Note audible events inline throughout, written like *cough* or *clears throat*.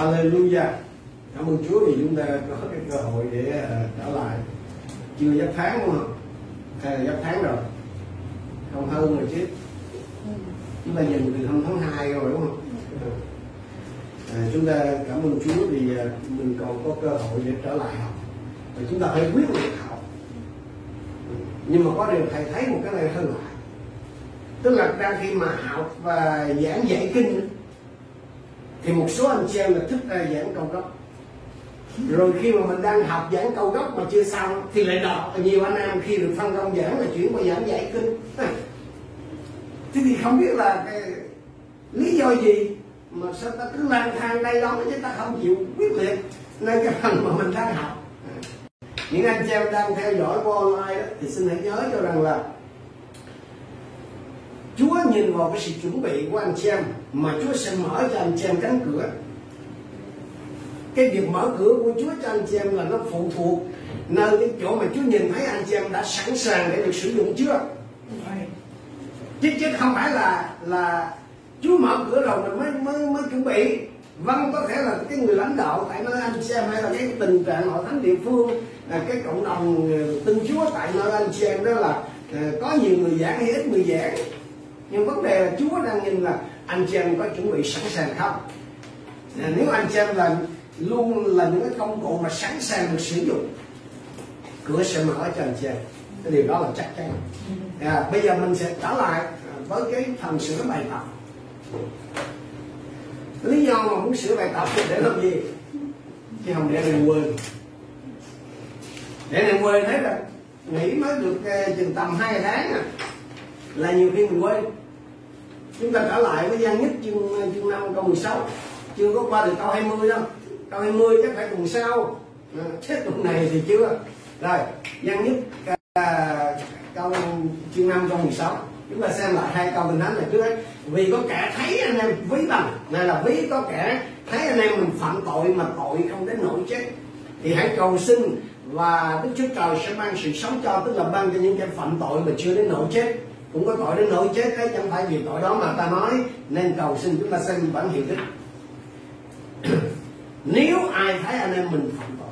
Hallelujah. Cảm ơn Chúa vì chúng ta có cái cơ hội để ờ, trở lại. Chưa giáp tháng đúng không? Hay là giáp tháng rồi? Không hơn rồi chứ. Chúng ta nhìn từ năm tháng 2 rồi đúng không? À, chúng ta cảm ơn Chúa vì ờ, mình còn có cơ hội để trở lại học. Và chúng ta phải quyết định học. Nhưng mà có điều thầy thấy một cái này hơi lạ. Tức là đang khi mà học và giảng dạy kinh thì một số anh chị em là thích ra giảng câu gốc. Rồi khi mà mình đang học giảng câu gốc mà chưa xong thì lại đọc. Nhiều anh em khi được phân công giảng là chuyển qua giảng dạy kinh. Thế thì không biết là cái lý do gì mà sao ta cứ lang thang đây đó chứ ta không chịu quyết liệt nơi cái phần mà mình đang học? Những anh chị em đang theo dõi qua online đó, thì xin hãy nhớ cho rằng là Chúa nhìn vào cái sự chuẩn bị của anh chị em mà Chúa sẽ mở cho anh chị em cánh cửa. Cái việc mở cửa của Chúa cho anh chị em là nó phụ thuộc nơi cái chỗ mà Chúa nhìn thấy anh chị em đã sẵn sàng để được sử dụng chưa? Chứ chứ không phải là là Chúa mở cửa rồi mình mới mới mới chuẩn bị. Vâng có thể là cái người lãnh đạo tại nơi anh chị em hay là cái tình trạng hội thánh địa phương là cái cộng đồng ờ, tin Chúa tại nơi anh chị em đó là ờ, có nhiều người giảng hay ít người giảng nhưng vấn đề là Chúa đang nhìn là anh chị em có chuẩn bị sẵn sàng không? Nếu anh chị em là luôn là những cái công cụ mà sẵn sàng được sử dụng cửa sẽ mở cho anh chị em. Cái điều đó là chắc chắn. À, bây giờ mình sẽ trở lại với cái phần sửa bài tập. Lý do mà muốn sửa bài tập thì để làm gì? Chứ không để mình quên. Để mình quên thấy là nghỉ mới được à, chừng tầm hai tháng à là nhiều khi mình quên chúng ta trở lại với gian nhất chương chương năm câu 16 chưa có qua được câu 20 đâu. Câu 20 chắc phải tuần sau. À, tuần này thì chưa. Rồi gian nhất à, câu chương năm câu 16 chúng ta xem lại hai câu kinh thánh này trước ấy. Vì có kẻ thấy anh em ví bằng này là ví có kẻ thấy anh em mình phạm tội mà tội không đến nỗi chết. Thì hãy cầu xin và Đức Chúa Trời sẽ ban sự sống cho tức là ban cho những kẻ phạm tội mà chưa đến nỗi chết cũng có tội đến nỗi chết đấy chẳng phải vì tội đó mà ta nói. Nên cầu xin chúng ta xem bản hiệu đức. *clears throat* Nếu ai thấy anh em mình phạm tội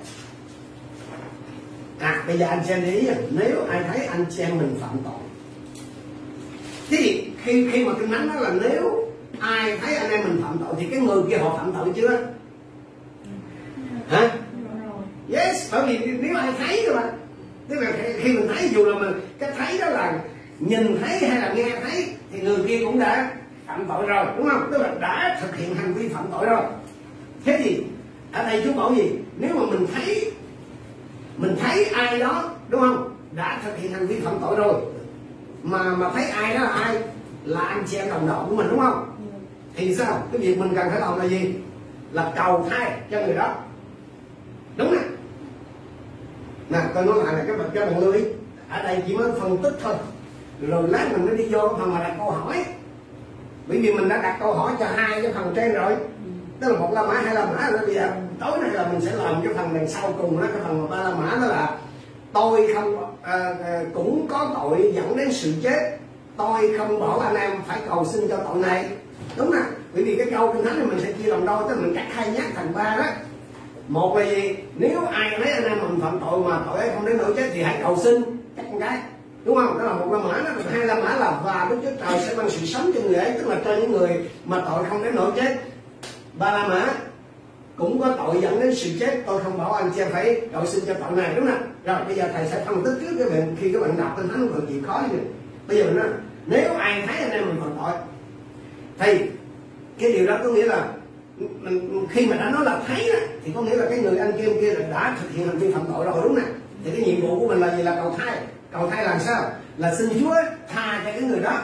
à bây giờ anh xem ý nếu ai thấy anh chị em mình phạm tội, thì khi khi mà kinh thánh đó là nếu ai thấy anh em mình phạm tội, thì cái người kia họ phạm tội chưa? Hả? Yes, bởi vì nếu ai thấy rồi mà. Tức là khi mình thấy, dù là mình, cái thấy đó là nhìn thấy hay là nghe thấy, thì người kia cũng đã phạm tội rồi, đúng không? Tức là đã thực hiện hành vi phạm tội rồi. Thế thì, ở đây chú bảo gì? Nếu mà mình thấy mình thấy ai đó, đúng không? Đã thực hiện hành vi phạm tội rồi, mà mà thấy ai đó là ai? Là anh chị em đồng đội của mình, đúng không? Thì sao? Cái việc mình cần phải làm là gì? Là cầu thay cho người đó. Đúng nè. Nè, tôi nói lại là các bạn các bạn lưu ý. Ở đây chỉ mới phân tích thôi rồi lát mình mới đi vô phần mà đặt câu hỏi. Bởi vì mình đã đặt câu hỏi cho hai cái phần trên rồi. Tức là một la mã hai la mã rồi bây giờ tối nay là mình sẽ làm cái phần đằng sau cùng đó cái phần ba la mã đó là tôi không à, à, cũng có tội dẫn đến sự chết. Tôi không bảo anh em phải cầu xin cho tội này. Đúng không? bởi vì cái câu kinh thánh này mình sẽ chia làm đôi tức là mình cắt hai nhát thành ba đó. Một là gì? Nếu ai lấy anh em mình phạm tội mà tội ấy không đến nỗi chết thì hãy cầu xin. Chắc con cái đúng không? Đó là một la mã đó. Hai la mã là và đức chúa trời sẽ ban sự sống cho người ấy tức là cho những người mà tội không đến nỗi chết. Ba la mã cũng có tội dẫn đến sự chết. Tôi không bảo anh chị em phải cầu xin cho tội này đúng không rồi bây giờ thầy sẽ phân tích trước các bạn khi các bạn đọc kinh thánh còn chịu khó gì bây giờ nó nếu ai thấy anh em mình phạm tội thì cái điều đó có nghĩa là khi mà đã nói là thấy đó, thì có nghĩa là cái người anh kia kia là đã thực hiện hành vi phạm tội rồi đúng không thì cái nhiệm vụ của mình là gì? Là cầu thay cầu thay làm sao? Là xin Chúa tha cho cái người đó.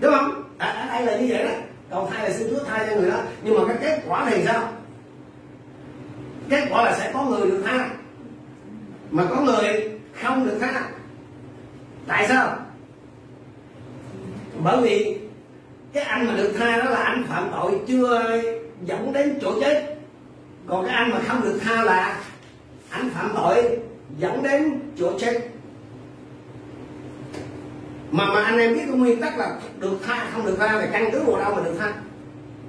Đúng không? Ở, ở đây là như vậy đó. Cầu thay là xin Chúa tha cho người đó. Nhưng mà cái kết quả thì sao? Kết quả là sẽ có người được tha. Mà có người không được tha. Tại sao? Bởi vì cái anh mà được tha đó là anh phạm tội chưa dẫn đến chỗ chết. Còn cái anh mà không được tha là anh phạm tội dẫn đến chỗ chết mà mà anh em biết cái nguyên tắc là được tha không được tha là căn cứ vào đâu mà được tha.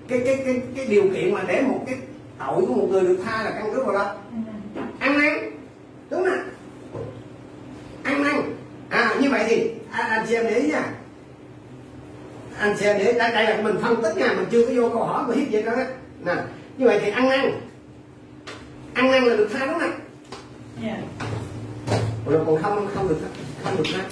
Cái cái cái cái điều kiện mà để một cái tội của một người được tha là căn cứ vào đó. Ăn năn đúng không ăn năn. À như vậy thì anh, anh chị em để ý nha. Anh chị em để đây, đây là mình phân tích nha mình chưa có vô câu hỏi của hiếp gì đó nè như vậy thì ăn năn. Ăn năn là được tha đúng không Dạ. rồi còn không không được không được tha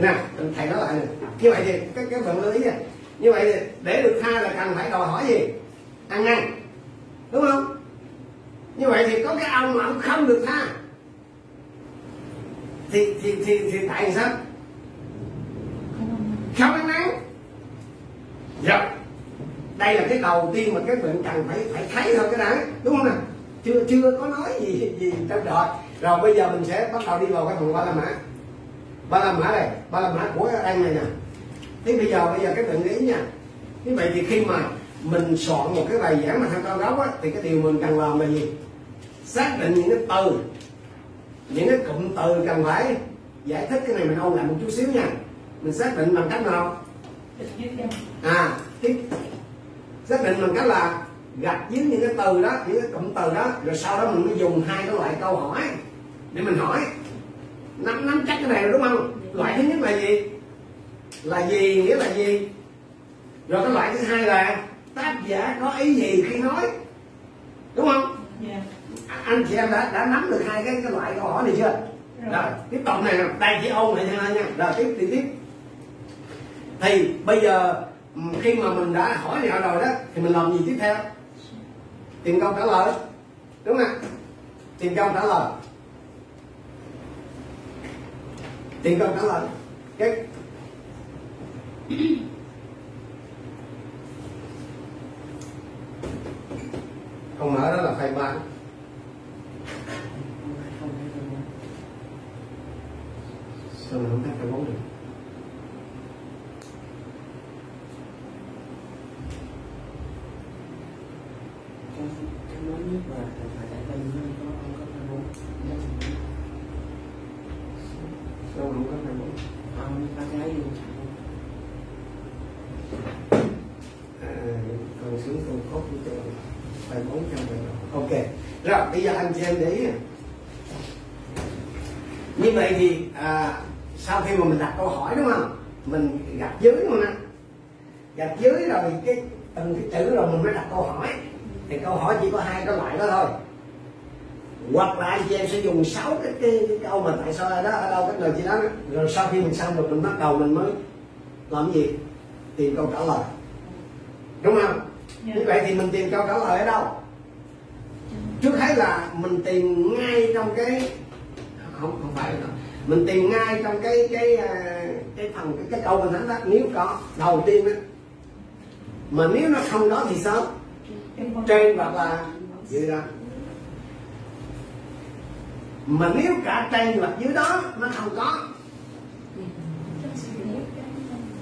nè thầy nói lại nè. Như vậy thì cái cái phần lưu ý nè như vậy thì để được tha là cần phải đòi hỏi gì? Ăn năn đúng không? Như vậy thì có cái ông mà ông không được tha, thì thì thì thì tại sao? Không ăn năn dạ. Đây là cái đầu tiên mà các bạn cần phải phải thấy thôi cái đã, đúng không nào? Chưa chưa có nói gì gì trong rồi rồi bây giờ mình sẽ bắt đầu đi vào cái phần ba la mã ba la mã này, ba la mã của anh này nè. Thế bây giờ bây giờ các bạn để ý nha. Như vậy thì khi mà mình soạn một cái bài giảng mà theo cao gốc á, thì cái điều mình cần làm là gì? Xác định những cái từ. Những cái cụm từ cần phải giải thích cái này mình ôn lại một chút xíu nha. Mình xác định bằng cách nào? À tiếp. Xác định bằng cách là gạch dưới những cái từ đó, những cái cụm từ đó, rồi sau đó mình mới dùng hai cái loại câu hỏi để mình hỏi nắm nắm chắc cái này rồi đúng không? Loại thứ nhất là gì? Là gì? Nghĩa là gì? Rồi cái loại thứ hai là tác giả có ý gì khi nói? Đúng không? Dạ. À, anh chị em đã đã nắm được hai cái cái loại câu hỏi này chưa? Rồi. rồi tiếp tục này đây chỉ ôn lại nha nha. Rồi tiếp tiếp tiếp. Thì bây giờ ừm, khi mà mình đã hỏi này rồi đó thì mình làm gì tiếp theo? Tìm câu trả lời. Đúng không tìm câu trả lời thì cần trả lời cái câu nói đó là phase bán sao mình không thấy phase bốn được Thank you đó nhất là phải tại đây nó có có cái bốn sao mình không có phase bốn không có cái luôn à, còn xuống phân khúc của cho phase bốn trong phase ba ok rồi bây giờ anh chị em để ý nè. như vậy thì à, sau khi mà mình đặt câu hỏi đúng không? Mình gạch dưới không ạ gạch dưới rồi cái từng cái chữ rồi mình mới đặt câu hỏi. Thì câu hỏi chỉ có hai cái loại đó thôi. Hoặc là anh chị em sẽ dùng sáu cái, cái, cái câu mà tại sao ở đó ở đâu cái lời gì đó. Rồi sau khi mình xong rồi mình bắt đầu mình mới làm gì? Tìm câu trả lời. Đúng không? Dạ. như vậy thì mình tìm câu trả lời ở đâu trước hết là mình tìm ngay trong cái không không phải đâu. Mình tìm ngay trong cái cái à, cái phần cái, cái câu mình thánh đó nếu có đầu tiên đó mà nếu nó không đó thì sao trên hoặc là dưới đó. Mà nếu cả trên hoặc dưới đó nó không có.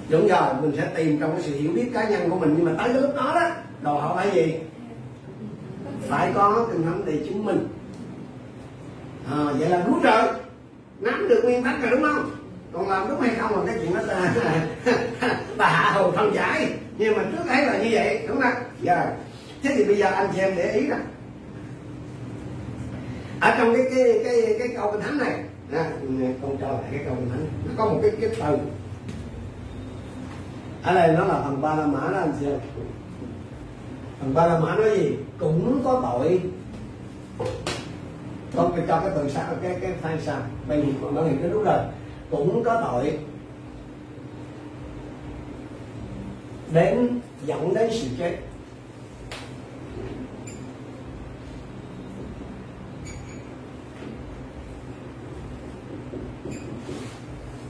Đúng rồi mình sẽ tìm trong cái sự hiểu biết cá nhân của mình nhưng mà tới cái lúc đó đó đòi hỏi phải gì? Phải có kinh thánh để chứng minh. À, vậy là đúng rồi. Nắm được nguyên tắc rồi đúng không? Còn làm đúng hay không là cái chuyện đó là bà hạ hầu phân giải. Nhưng mà trước thấy là như vậy đúng không? Giờ thế thì bây giờ anh chị em để ý nè. Ở trong cái cái cái cái câu kinh thánh này nè, con cho lại cái câu kinh thánh. Nó có một cái cái từ. Ở đây nó là phần ba la mã đó anh chị em phần ba la mã nói gì? Cũng có tội. Không phải cho cái từ sao cái cái phan sao bây giờ còn nói hiện cái đúng rồi. Cũng có tội. Đến dẫn đến sự chết.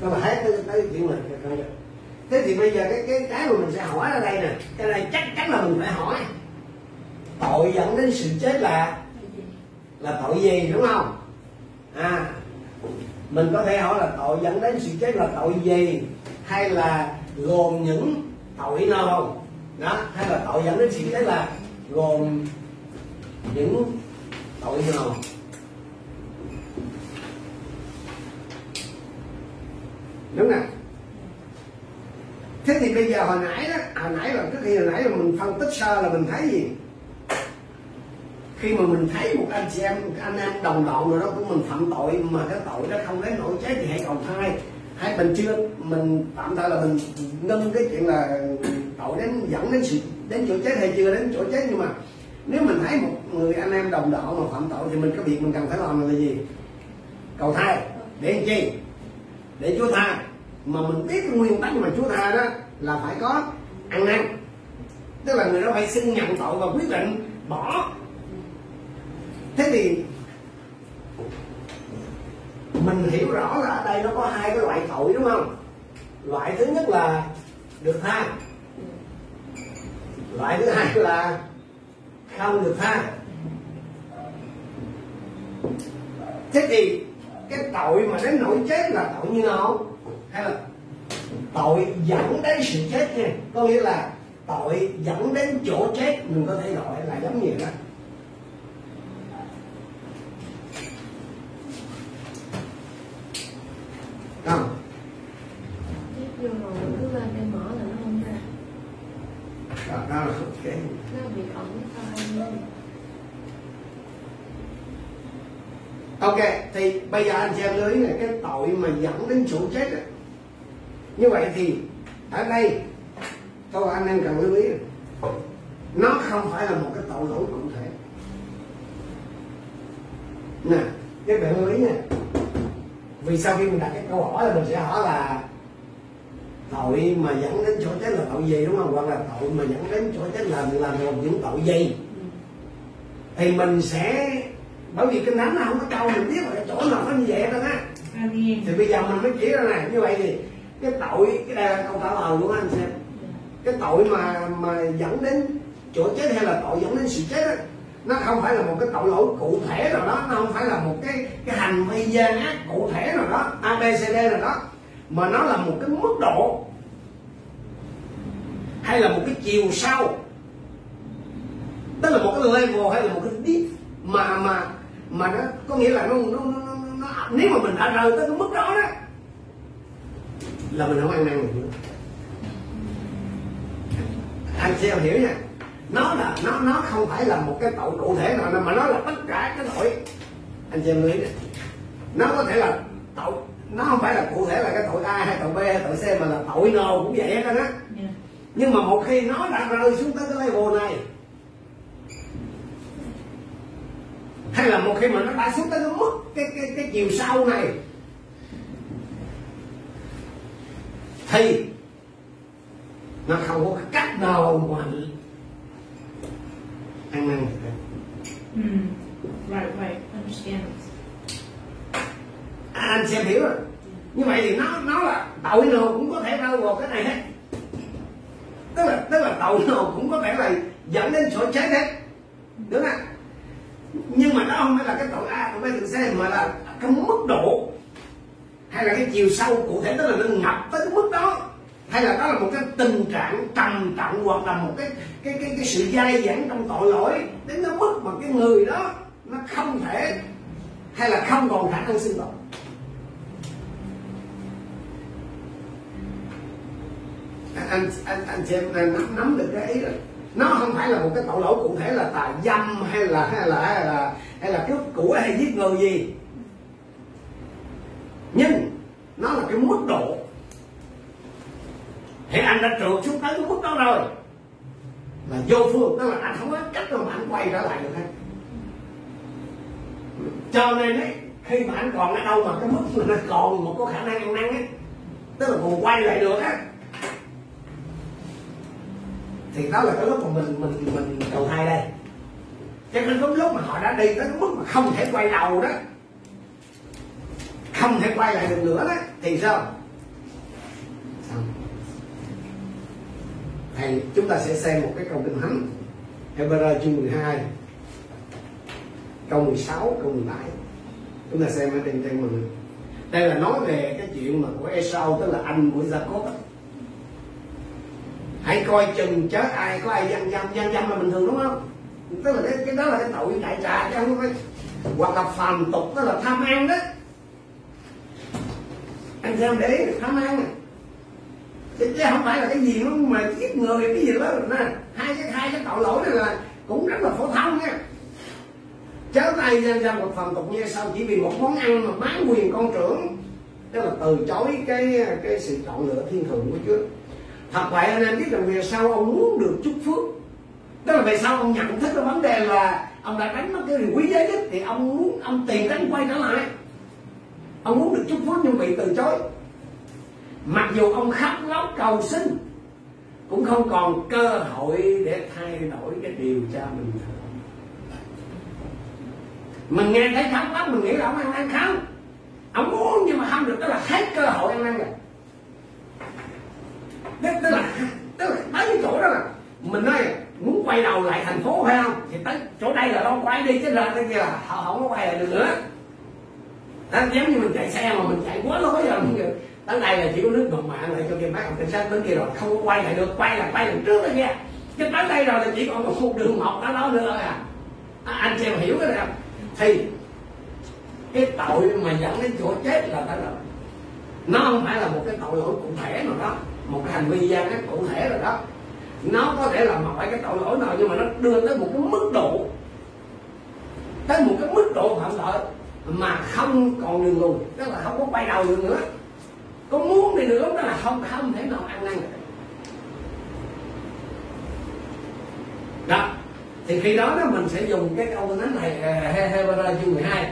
Các bạn thấy cái cái chuyện này. Không thế thì bây giờ cái cái cái mà mình sẽ hỏi ở đây nè. Cái này chắc chắn là mình phải hỏi. Tội dẫn đến sự chết là là tội gì, đúng không? À mình có thể hỏi là tội dẫn đến sự chết là tội gì? Hay là gồm những tội nào không? Đó, hay là tội dẫn đến sự chết là gồm những tội nào? Đúng nè thế thì bây giờ hồi nãy đó, hồi nãy là trước khi hồi nãy là mình phân tích sơ là mình thấy gì? Khi mà mình thấy một anh chị em một anh em đồng đội nào đó của mình phạm tội mà cái tội đó không đến nỗi chết thì hãy cầu thai. Hay mình chưa, mình tạm thời là mình ngưng cái chuyện là tội đến dẫn đến sự, đến chỗ chết hay chưa, đến chỗ chết. Nhưng mà nếu mình thấy một người anh em đồng đội mà phạm tội thì mình có việc mình cần phải làm là gì? Cầu thai. Để làm chi? Để chúa tha mà mình biết nguyên tắc mà chúa tha đó là phải có ăn năn. Tức là người đó phải xin nhận tội và quyết định bỏ. Thế thì mình hiểu rõ là ở đây nó có hai cái loại tội, đúng không? Loại thứ nhất là được tha. Loại thứ hai là không được tha. Thế thì cái tội mà đến nỗi chết là tội như nào? Hay là tội dẫn đến sự chết nha. Có nghĩa là tội dẫn đến chỗ chết mình có thể gọi là giống như đó. Không. Tiếp vô rồi nó cứ lên đây mở là nó không ra. Đó, đó là ok Nó bị ẩn ok thì bây giờ anh xem lưu ý là cái tội mà dẫn đến chỗ chết á như vậy thì ở đây tôi anh em cần lưu ý nó không phải là một cái tội lỗi cụ thể. Nè các bạn lưu ý nha. Vì sau khi mình đặt cái câu hỏi là mình sẽ hỏi là tội mà dẫn đến chỗ chết là tội gì đúng không? Hoặc là tội mà dẫn đến chỗ chết là là một những tội gì? Thì mình sẽ bởi vì cái nắm nó không có câu mình biết là cái chỗ nào nó như vậy đó á thì bây giờ mình mới chỉ ra này như vậy thì cái tội cái đây là câu trả lời của anh xem. Cái tội mà mà dẫn đến chỗ chết hay là tội dẫn đến sự chết đó, nó không phải là một cái tội lỗi cụ thể nào đó nó không phải là một cái cái hành vi gian ác cụ thể nào đó abcd nào đó mà nó là một cái mức độ hay là một cái chiều sâu. Tức là một cái level hay là một cái deep mà mà mà nó có nghĩa là nó nó, nó, nó, nó nếu mà mình đã rơi tới cái mức đó đó là mình không ăn năn được nữa anh xem hiểu nha. Nó là nó nó không phải là một cái tội cụ thể nào mà nó là tất cả cái tội. Anh xem lý này nó có thể là tội nó không phải là cụ thể là cái tội A hay tội B hay tội C mà là tội nào cũng vậy hết á. Yeah. nhưng mà một khi nó đã rơi xuống tới cái level này hay là một khi mà nó đã xuống tới cái mức cái cái cái chiều sâu này thì nó không có cách nào mà ăn năn được. Mm. Right, right. Understand. à, anh xem hiểu rồi như vậy thì nó nó là tội nào cũng có thể rơi vào cái này hết tức là tức là tội nào cũng có thể là dẫn đến chỗ chết hết đúng không nhưng mà nó không phải là cái tội a tội b tội c mà là cái mức độ hay là cái chiều sâu cụ thể tức là nó ngập tới cái mức đó. Hay là đó là một cái tình trạng trầm trọng hoặc là một cái cái cái cái sự dai dẳng trong tội lỗi. Đến cái mức mà cái người đó nó không thể hay là không còn khả năng sinh tồn. Anh anh anh xem anh nắm, nắm được cái ý rồi nó không phải là một cái tội lỗi cụ thể là tà dâm hay là hay là hay là hay là cướp của hay giết người gì nhưng nó là cái mức độ. Thì anh đã trượt xuống tới cái mức đó rồi. Là vô phương tức là anh không có cách nào mà anh quay trở lại được hết. Cho nên ấy, khi mà anh còn ở đâu mà cái mức mà nó còn một có khả năng ăn năn ấy, tức là còn quay lại được á. Thì đó là cái lúc mà mình mình mình cầu thai đây. Cho nên có lúc mà họ đã đi tới cái mức mà không thể quay đầu đó không thể quay lại được nữa đó. Thì sao? Thầy chúng ta sẽ xem một cái câu kinh thánh. Hebrew chương 12 câu 16 câu 17 chúng ta xem ở trên trang mình đây là nói về cái chuyện mà của Esau tức là anh của Jacob hãy coi chừng chớ ai có ai gian dâm gian dâm là bình thường đúng không? Tức là cái, cái đó là cái tội đại trà chứ không phải. Hoặc là phàm tục tức là tham ăn đó anh xem để ý tham ăn. Này. chứ, không phải là cái gì nó mà giết người cái gì đó nè hai cái hai cái tội lỗi này là cũng rất là phổ thông nha. Chớ tay ra ra một phần tục như sau chỉ vì một món ăn mà bán quyền con trưởng. Tức là từ chối cái cái sự chọn lựa thiên thượng của Chúa. Thật vậy anh em biết rằng về sau ông muốn được chúc phước. Tức là về sau ông nhận thức cái vấn đề là ông đã đánh mất cái điều quý giá nhất thì ông muốn ông tìm cách quay trở lại ông muốn được chúc phước nhưng bị từ chối. Mặc dù ông khóc lóc cầu xin cũng không còn cơ hội để thay đổi cái điều cha mình mình nghe thấy khóc lóc mình nghĩ là ông ăn năn không ông muốn nhưng mà không được tức là hết cơ hội ăn năn rồi. Tức, tức là tức là tới cái chỗ đó là mình nói muốn quay đầu lại thành phố phải không? Thì tới chỗ đây là đâu quay đi chứ ra cái kia là họ không có quay lại được nữa đó, giống như mình chạy xe mà mình chạy quá lối rồi mình đến đây là chỉ có nước ngọt mạng lại cho kia bác học cảnh sát đến kia rồi không có quay lại được quay là quay lần trước đó nha, chứ đến đây rồi là chỉ còn một đường mọc đó đó nữa à. à anh xem hiểu cái này không? Thì cái tội mà dẫn đến chỗ chết là đó. Rồi nó không phải là một cái tội lỗi cụ thể nào đó một cái hành vi gian ác cụ thể rồi đó. Nó có thể là một cái tội lỗi nào nhưng mà nó đưa tới một cái mức độ tới một cái mức độ phạm tội mà không còn đường lùi tức là không có quay đầu được nữa. Có muốn thì được đó là không không thể nào ăn năn. Đó thì khi đó đó mình sẽ dùng cái câu thánh này à, Hebrew chương 12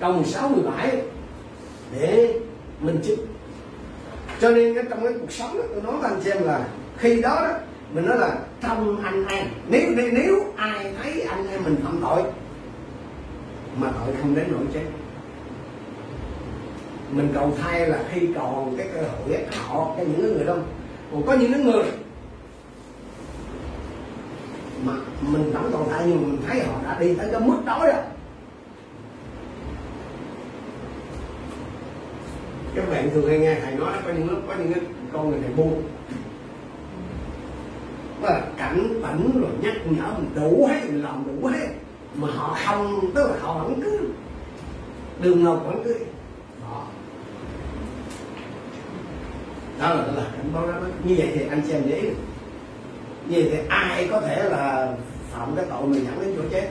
câu 16 17 để mình chứng cho nên cái trong cái cuộc sống đó, tôi nói với anh xem là khi đó đó mình nói là trong anh em. Nếu nếu ai thấy anh em mình phạm tội mà tội không đến nỗi chết. Mình cầu thay là khi còn cái cơ hội họ cho những người đông còn có những người mà mình vẫn còn tại nhưng mình thấy họ đã đi tới cái mức đó rồi. Các bạn thường hay nghe thầy nói có những lúc, có những cái con người này buông và cảnh tỉnh rồi nhắc nhở mình đủ hết, mình làm đủ hết mà họ không tức là họ vẫn cứ đường nào vẫn cứ. Đó. Đó là là cảnh báo đó. Như vậy thì anh xem dễ như vậy thì ai có thể là phạm cái tội mình dẫn đến chỗ chết?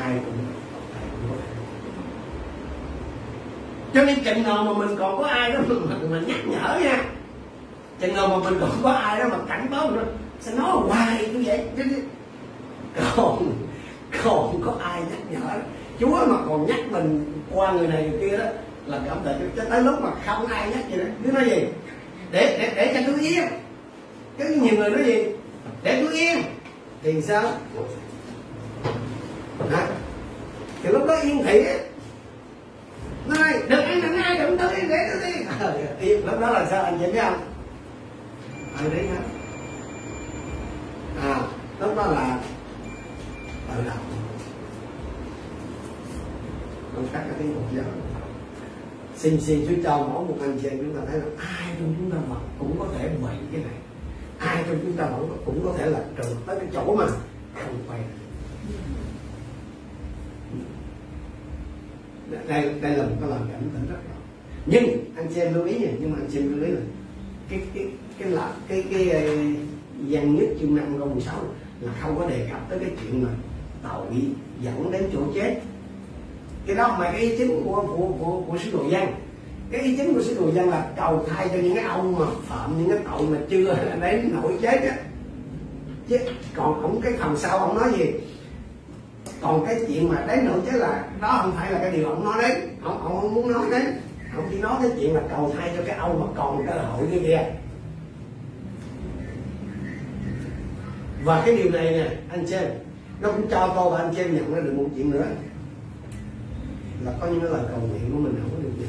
Ai cũng cho nên chừng nào mà mình còn có ai đó mà, mà nhắc nhở nha. Chừng nào mà mình còn có ai đó mà cảnh báo mình sẽ nói hoài như vậy chứ còn còn có ai nhắc nhở? Chúa mà còn nhắc mình qua người này người kia đó, là cảm tạ cho tới lúc mà không ai nhắc gì đó cứ nói gì? Để để để cho tôi yên. Cứ nhiều người nói gì? Để tôi yên. Thì sao? Hả? thì lúc đó yên thị á. Nói, đừng ăn, đừng ai, đừng tới, để tôi đi. Ờ, yên. Lúc đó là sao? Anh chị biết không? Anh đấy hả à lúc đó là tự động. Con cắt cái tiếng một giờ. Xin xin Chúa cho mỗi một anh chị em chúng ta thấy là ai trong chúng ta mà cũng có thể bị cái này. Ai trong chúng ta vẫn cũng có thể là trượt tới cái chỗ mà không quay đây đây là một cái lần cảnh tỉnh rất rõ. Nhưng anh chị em lưu ý nha nhưng mà anh chị em lưu ý là cái cái cái là cái cái, cái văn nhất chương năm câu 16 là không có đề cập tới cái chuyện mà tội dẫn đến chỗ chết. Cái đó mà cái ý chính của của của, của sứ đồ văn cái ý chính của sứ đồ văn là cầu thay cho những cái ông mà phạm những cái tội mà chưa *laughs* đến nổi chết á. Chứ còn ông cái phần sau ông nói gì? Còn cái chuyện mà đến nổi chết là đó không phải là cái điều ông nói đến. Ông, ông không muốn nói đến. Ông chỉ nói cái chuyện là cầu thay cho cái ông mà còn cơ hội như kia và cái điều này nè anh xem nó cũng cho tôi và anh xem nhận ra được một chuyện nữa. Là có những cái lời cầu nguyện của mình không có được gì.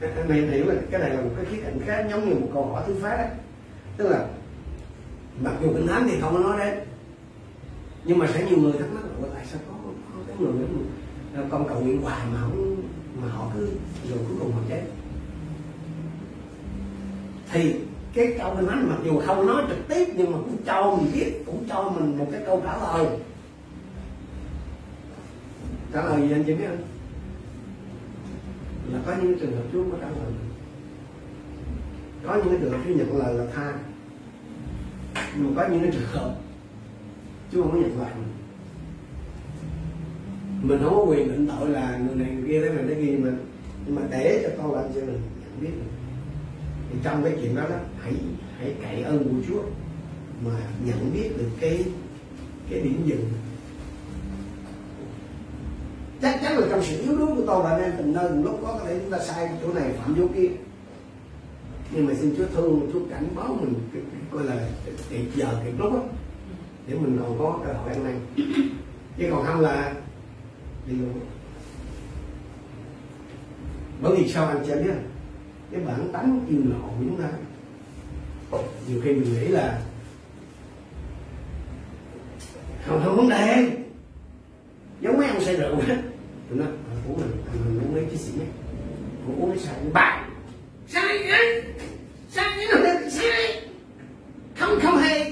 Anh em hiểu là cái này là một cái khía cạnh khác giống như một câu hỏi thứ phát tức là mặc dù kinh thánh thì không có nói đến nhưng mà sẽ nhiều người thắc mắc là tại sao có, có cái người mà con cầu nguyện hoài mà không mà họ cứ rồi cuối cùng họ chết? Thì cái câu kinh thánh mặc dù không nói trực tiếp, nhưng mà cũng cho mình biết, cũng cho mình một cái câu trả lời. Trả lời gì anh chị biết không? Là có những trường hợp Chúa có trả lời. Có những trường hợp Chúa nhận lời là tha. Nhưng mà có những trường hợp Chúa không có nhận lời. Mình không có quyền định tội là người này, người kia thế này thế kia mà nhưng mà để cho con làm cho mình nhận biết được thì trong cái chuyện đó đó hãy hãy cậy ơn của Chúa mà nhận biết được cái cái điểm dừng. Chắc chắn là trong sự yếu đuối của tôi và anh em từng nơi từng lúc có có thể chúng ta sai chỗ này phạm chỗ kia. Nhưng mà xin Chúa thương Chúa cảnh báo mình cái, gọi là kịp giờ kịp lúc đó, để mình còn có cơ hội ăn năn. Chứ còn không là đi luôn bởi vì sao anh chưa biết? Cái bản tánh yêu lộ của chúng ta. Nhiều khi mình nghĩ là không không vấn đề. Giống mấy ông say rượu á. Tụi nó "Ờ, uống mình mình uống mấy cái xỉn ấy uống uống cái sai bạn sai ấy sai cái nào sai không không hay.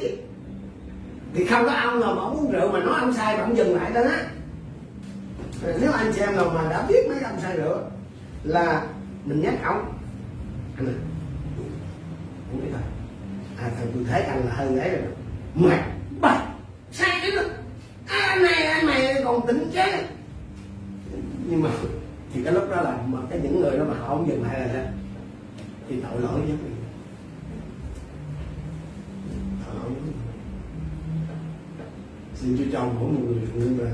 Thì, không có ông nào mà uống rượu mà nói ông sai mà ông dừng lại đó á. Ờ, nếu anh chị em nào mà đã biết mấy ông sai rượu là mình nhắc ông anh ơi không biết thôi à thằng tôi thấy anh là hơn ấy rồi. Mày bà sai cái đó à, anh này anh này còn tỉnh chứ, nhưng mà thì cái lúc đó là mà cái những người đó mà họ không dừng lại là thì tội lỗi với mình tội lỗi với mình xin Chúa cho mỗi một người phụ nữ là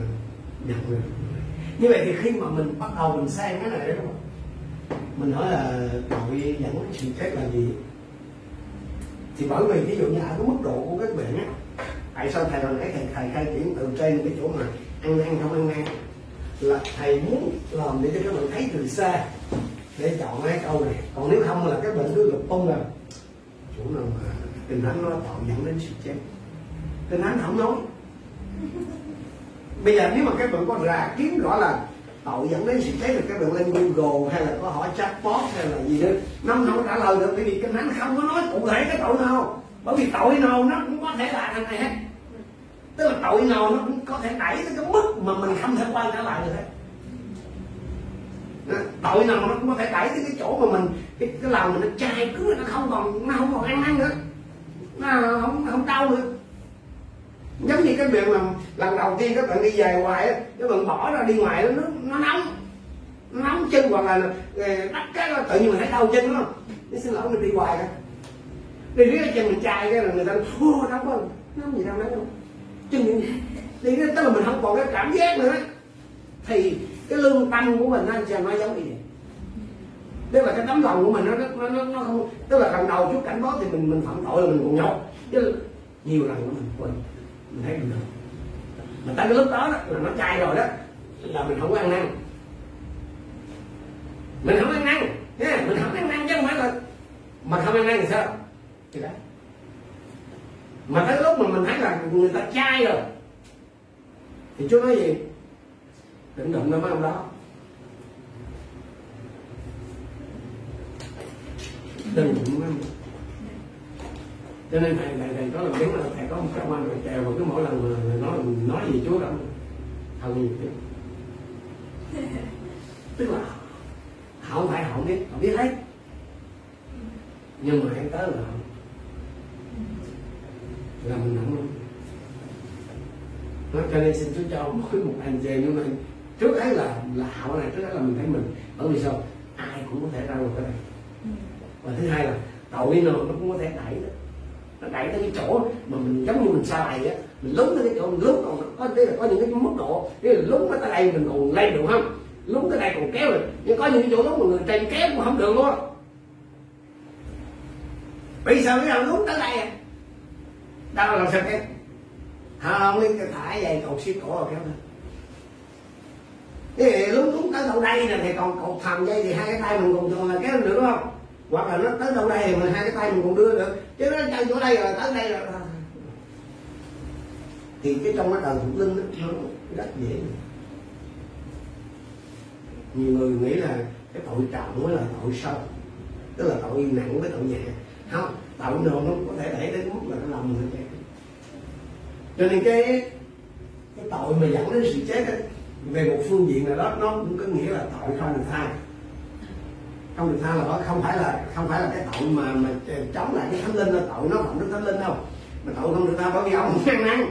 nhận được. Như vậy thì khi mà mình bắt đầu mình sang cái này đúng không mình nói là tội dẫn đến sự chết là gì? Thì bởi vì ví dụ như ở cái mức độ của các bệnh á, tại sao thầy hồi nãy thầy thầy khai triển từ trên cái chỗ mà ăn ăn không ăn ăn là thầy muốn làm để cho các bạn thấy từ xa, để chọn cái câu này. Còn nếu không là các bệnh cứ lục tung là chỗ nào mà tình thánh nó tạo dẫn đến sự chết. Tình thánh không nói. Bây giờ nếu mà các bạn có ra kiếm rõ là tội dẫn đến sự chết được các bạn lên google hay là có hỏi chatbot hay là gì đó. Nó không trả lời được bởi vì kinh thánh không có nói cụ thể cái tội nào. Bởi vì tội nào nó cũng có thể là thằng này hết. Tức là tội nào nó cũng có thể đẩy tới cái mức mà mình không thể quay trở lại được hết. Tội nào nó cũng có thể đẩy tới cái chỗ mà mình cái, cái lòng mình nó chai cứ nó không còn nó không còn ăn năn nữa. Nó không không đau nữa giống như cái việc mà lần đầu tiên các bạn đi về ngoài á các bạn bỏ ra đi ngoài nó nó nóng. Nó nóng chân hoặc là ờ, đắp cái đó tự nhiên mình thấy đau chân đó nó xin lỗi mình đi hoài rồi đi riết cái chân mình chai cái là người ta ô đau quá. Nóng gì đâu nóng đâu. Chân mình *laughs* đi cái tức là mình không còn cái cảm giác nữa. Thì cái lương tâm của mình nó sẽ nói giống như vậy. Tức là cái tấm lòng của mình nó nó nó, nó không tức là lần đầu chút cảnh báo thì mình mình phạm tội là mình còn nhột chứ nhiều lần của mình quên mình thấy được. Mà tới cái lúc đó, đó là nó chai rồi đó là mình không có ăn năn. Mình không ăn năn. Nha mình không ăn năn chứ không phải là mà không ăn năn thì sao? Thì đó mà tới lúc mà mình thấy là người ta chai rồi thì Chúa nói gì? Tỉnh đụng nó mấy ông đó. Đừng đụng mấy ông đó cho nên thầy thầy thầy có làm tiếng là thầy có một anh thầy trèo và cứ mỗi lần mà thầy nói nói gì Chúa đâu. Hầu gì chứ? *laughs* Tức là họ không phải họ biết họ biết hết. Nhưng mà hãy tới là họ là mình nặng luôn. Nó cho nên xin Chúa cho mỗi một anh chị nhưng mà trước ấy là là hảo này trước ấy là mình thấy mình. Bởi vì sao? Ai cũng có thể ra được cái này. Và thứ hai là tội nào nó cũng có thể đẩy đó nó đẩy tới cái chỗ mà mình giống như mình xa lầy á. Mình lúng tới cái chỗ, mình lúng, còn có thế là có những cái mức độ thế là lúng tới đây mình còn lên được không? Lúng tới đây còn kéo được. Nhưng có những cái chỗ lúng mà người trên kéo cũng không được luôn bây giờ cái nào lúng tới đây à. Đâu làm sao kéo không cái thả dây còn xíu cổ rồi kéo lên. Cái lúng túng tới đâu đây là thì còn cột thầm dây thì hai cái tay mình còn thường là kéo được không? Hoặc là nó tới đâu đây thì mình hai cái tay mình còn đưa được chứ nó chân chỗ đây rồi tới đây rồi. À. Thì cái trong cái đời thuộc linh đó, nó rất dễ. Nhiều người nghĩ là cái tội trọng mới là tội sâu. Tức là tội nặng với tội nhẹ. Không tội nào nó có thể để đến mức là nó lòng người cho nên cái cái tội mà dẫn đến sự chết ấy, về một phương diện nào đó nó cũng có nghĩa là tội không được tha không được tha là đó, không phải là, không phải là cái tội mà mà chống lại cái thánh linh là tội nó phạm đức thánh linh đâu. Mà tội không được tha bởi vì ông không ăn năn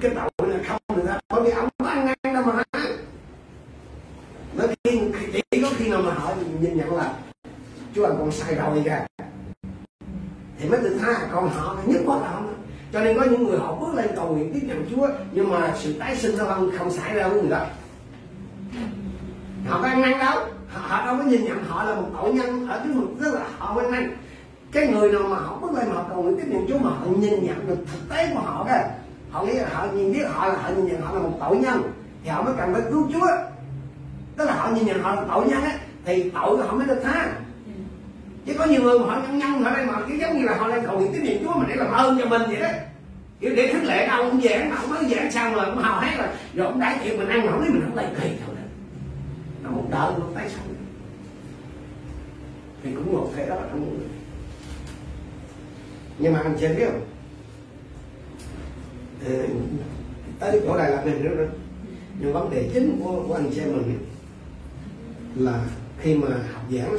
cái tội là không được tha bởi vì ông có ăn năn đâu mà. Tha khi chỉ có khi nào mà họ nhìn nhận là chúa anh con sai rồi kìa. Thì mới được tha, còn họ nhất quá là không. Cho nên có những người họ bước lên cầu nguyện tiếp nhận Chúa, nhưng mà sự tái sinh nó không không xảy ra với người đó họ có ăn năn đâu. Họ, họ đâu có nhìn nhận họ là một tội nhân ở cái mực tức là họ ăn năn. Cái người nào mà họ bước lên họ cầu nguyện tiếp nhận Chúa mà họ nhìn nhận được thực tế của họ đó họ nghĩ là họ nhìn biết họ là họ nhìn nhận họ là một tội nhân thì họ mới cần phải cứu Chúa. Tức là họ nhìn nhận họ là tội nhân á thì tội họ mới được tha. Chứ có nhiều người mà họ nhân nhân ở đây mà cái giống như là họ lên cầu nguyện tiếp nhận Chúa mà để làm ơn cho mình vậy đó. Kiểu để khích lệ đâu ông giảng mà ông mới giảng xong rồi ông hào hét là rồi ông đại chuyện mình ăn mà không biết mình không lấy kỳ thôi nó một đỡ nó tái sống thì cũng một thể đó trong nhưng mà anh chị biết không? Ừ, tới chỗ này là mình nữa rồi nhưng vấn đề chính của, của anh chị mình là khi mà học giảng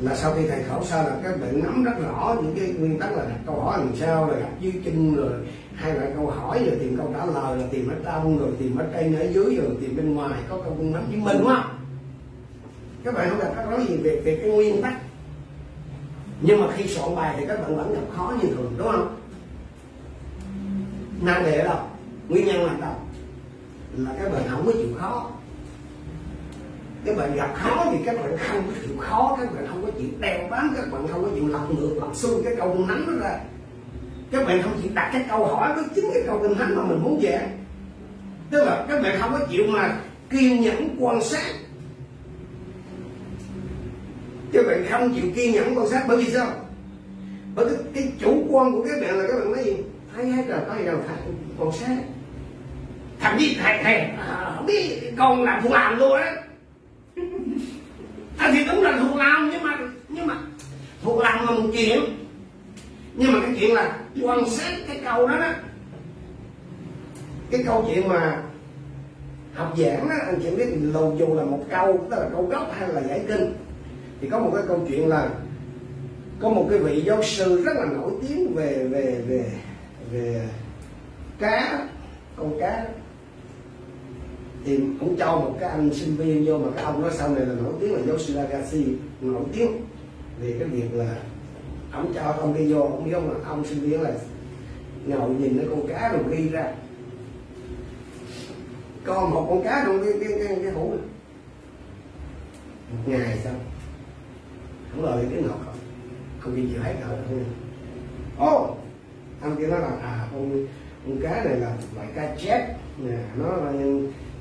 là sau khi thầy khảo sát là các bạn nắm rất rõ những cái nguyên tắc là đặt câu hỏi làm sao rồi đặt dưới chân rồi hay là câu hỏi rồi tìm câu trả lời, rồi tìm ở trong rồi tìm ở trên ở dưới, rồi tìm bên ngoài, có câu cung nắm chứng minh, đúng không? Các bạn không gặp các nói gì về về cái nguyên tắc. Nhưng mà khi soạn bài thì các bạn vẫn gặp khó như thường, đúng không? Năng đề ở đâu? Nguyên nhân là đâu là các bạn không có chịu khó. Các bạn gặp khó thì các bạn không có chịu khó, các bạn không có chịu đeo bám, các bạn không có chịu lật ngược, lật xuôi cái câu nắm nó ra các bạn không chịu đặt cái câu hỏi với chính cái câu kinh thánh mà mình muốn giảng. Tức là các bạn không có chịu mà kiên nhẫn quan sát. Các bạn không chịu kiên nhẫn quan sát bởi vì sao? Bởi cái, cái chủ quan của các bạn là các bạn nói gì? Thấy hết rồi thấy rồi thầy quan sát. Thậm chí thầy thầy à, không biết con làm thuộc làm luôn á. *laughs* À, thì đúng là thuộc làm nhưng mà nhưng mà thuộc làm là một chuyện nhưng mà cái chuyện là quan sát cái câu đó đó, cái câu chuyện mà học giảng đó, anh chị biết lầu dù là một câu, tức là câu gốc hay là giải kinh. Thì có một cái câu chuyện là có một cái vị giáo sư rất là nổi tiếng về về về về cá, con cá. Thì cũng cho một cái anh sinh viên vô mà cái ông đó sau này là nổi tiếng là giáo sư Agassi nổi tiếng về cái việc là ông cho ông đi vô ông vô là ông sinh viên là ngồi nhìn cái con cá rồi ghi ra. Con một con cá trong cái cái cái, cái hũ này. một ngày xong, không lời cái ngọt không? Không ghi chịu hết rồi ô ông kia nói là à con con cá này là loại cá chép nè nó là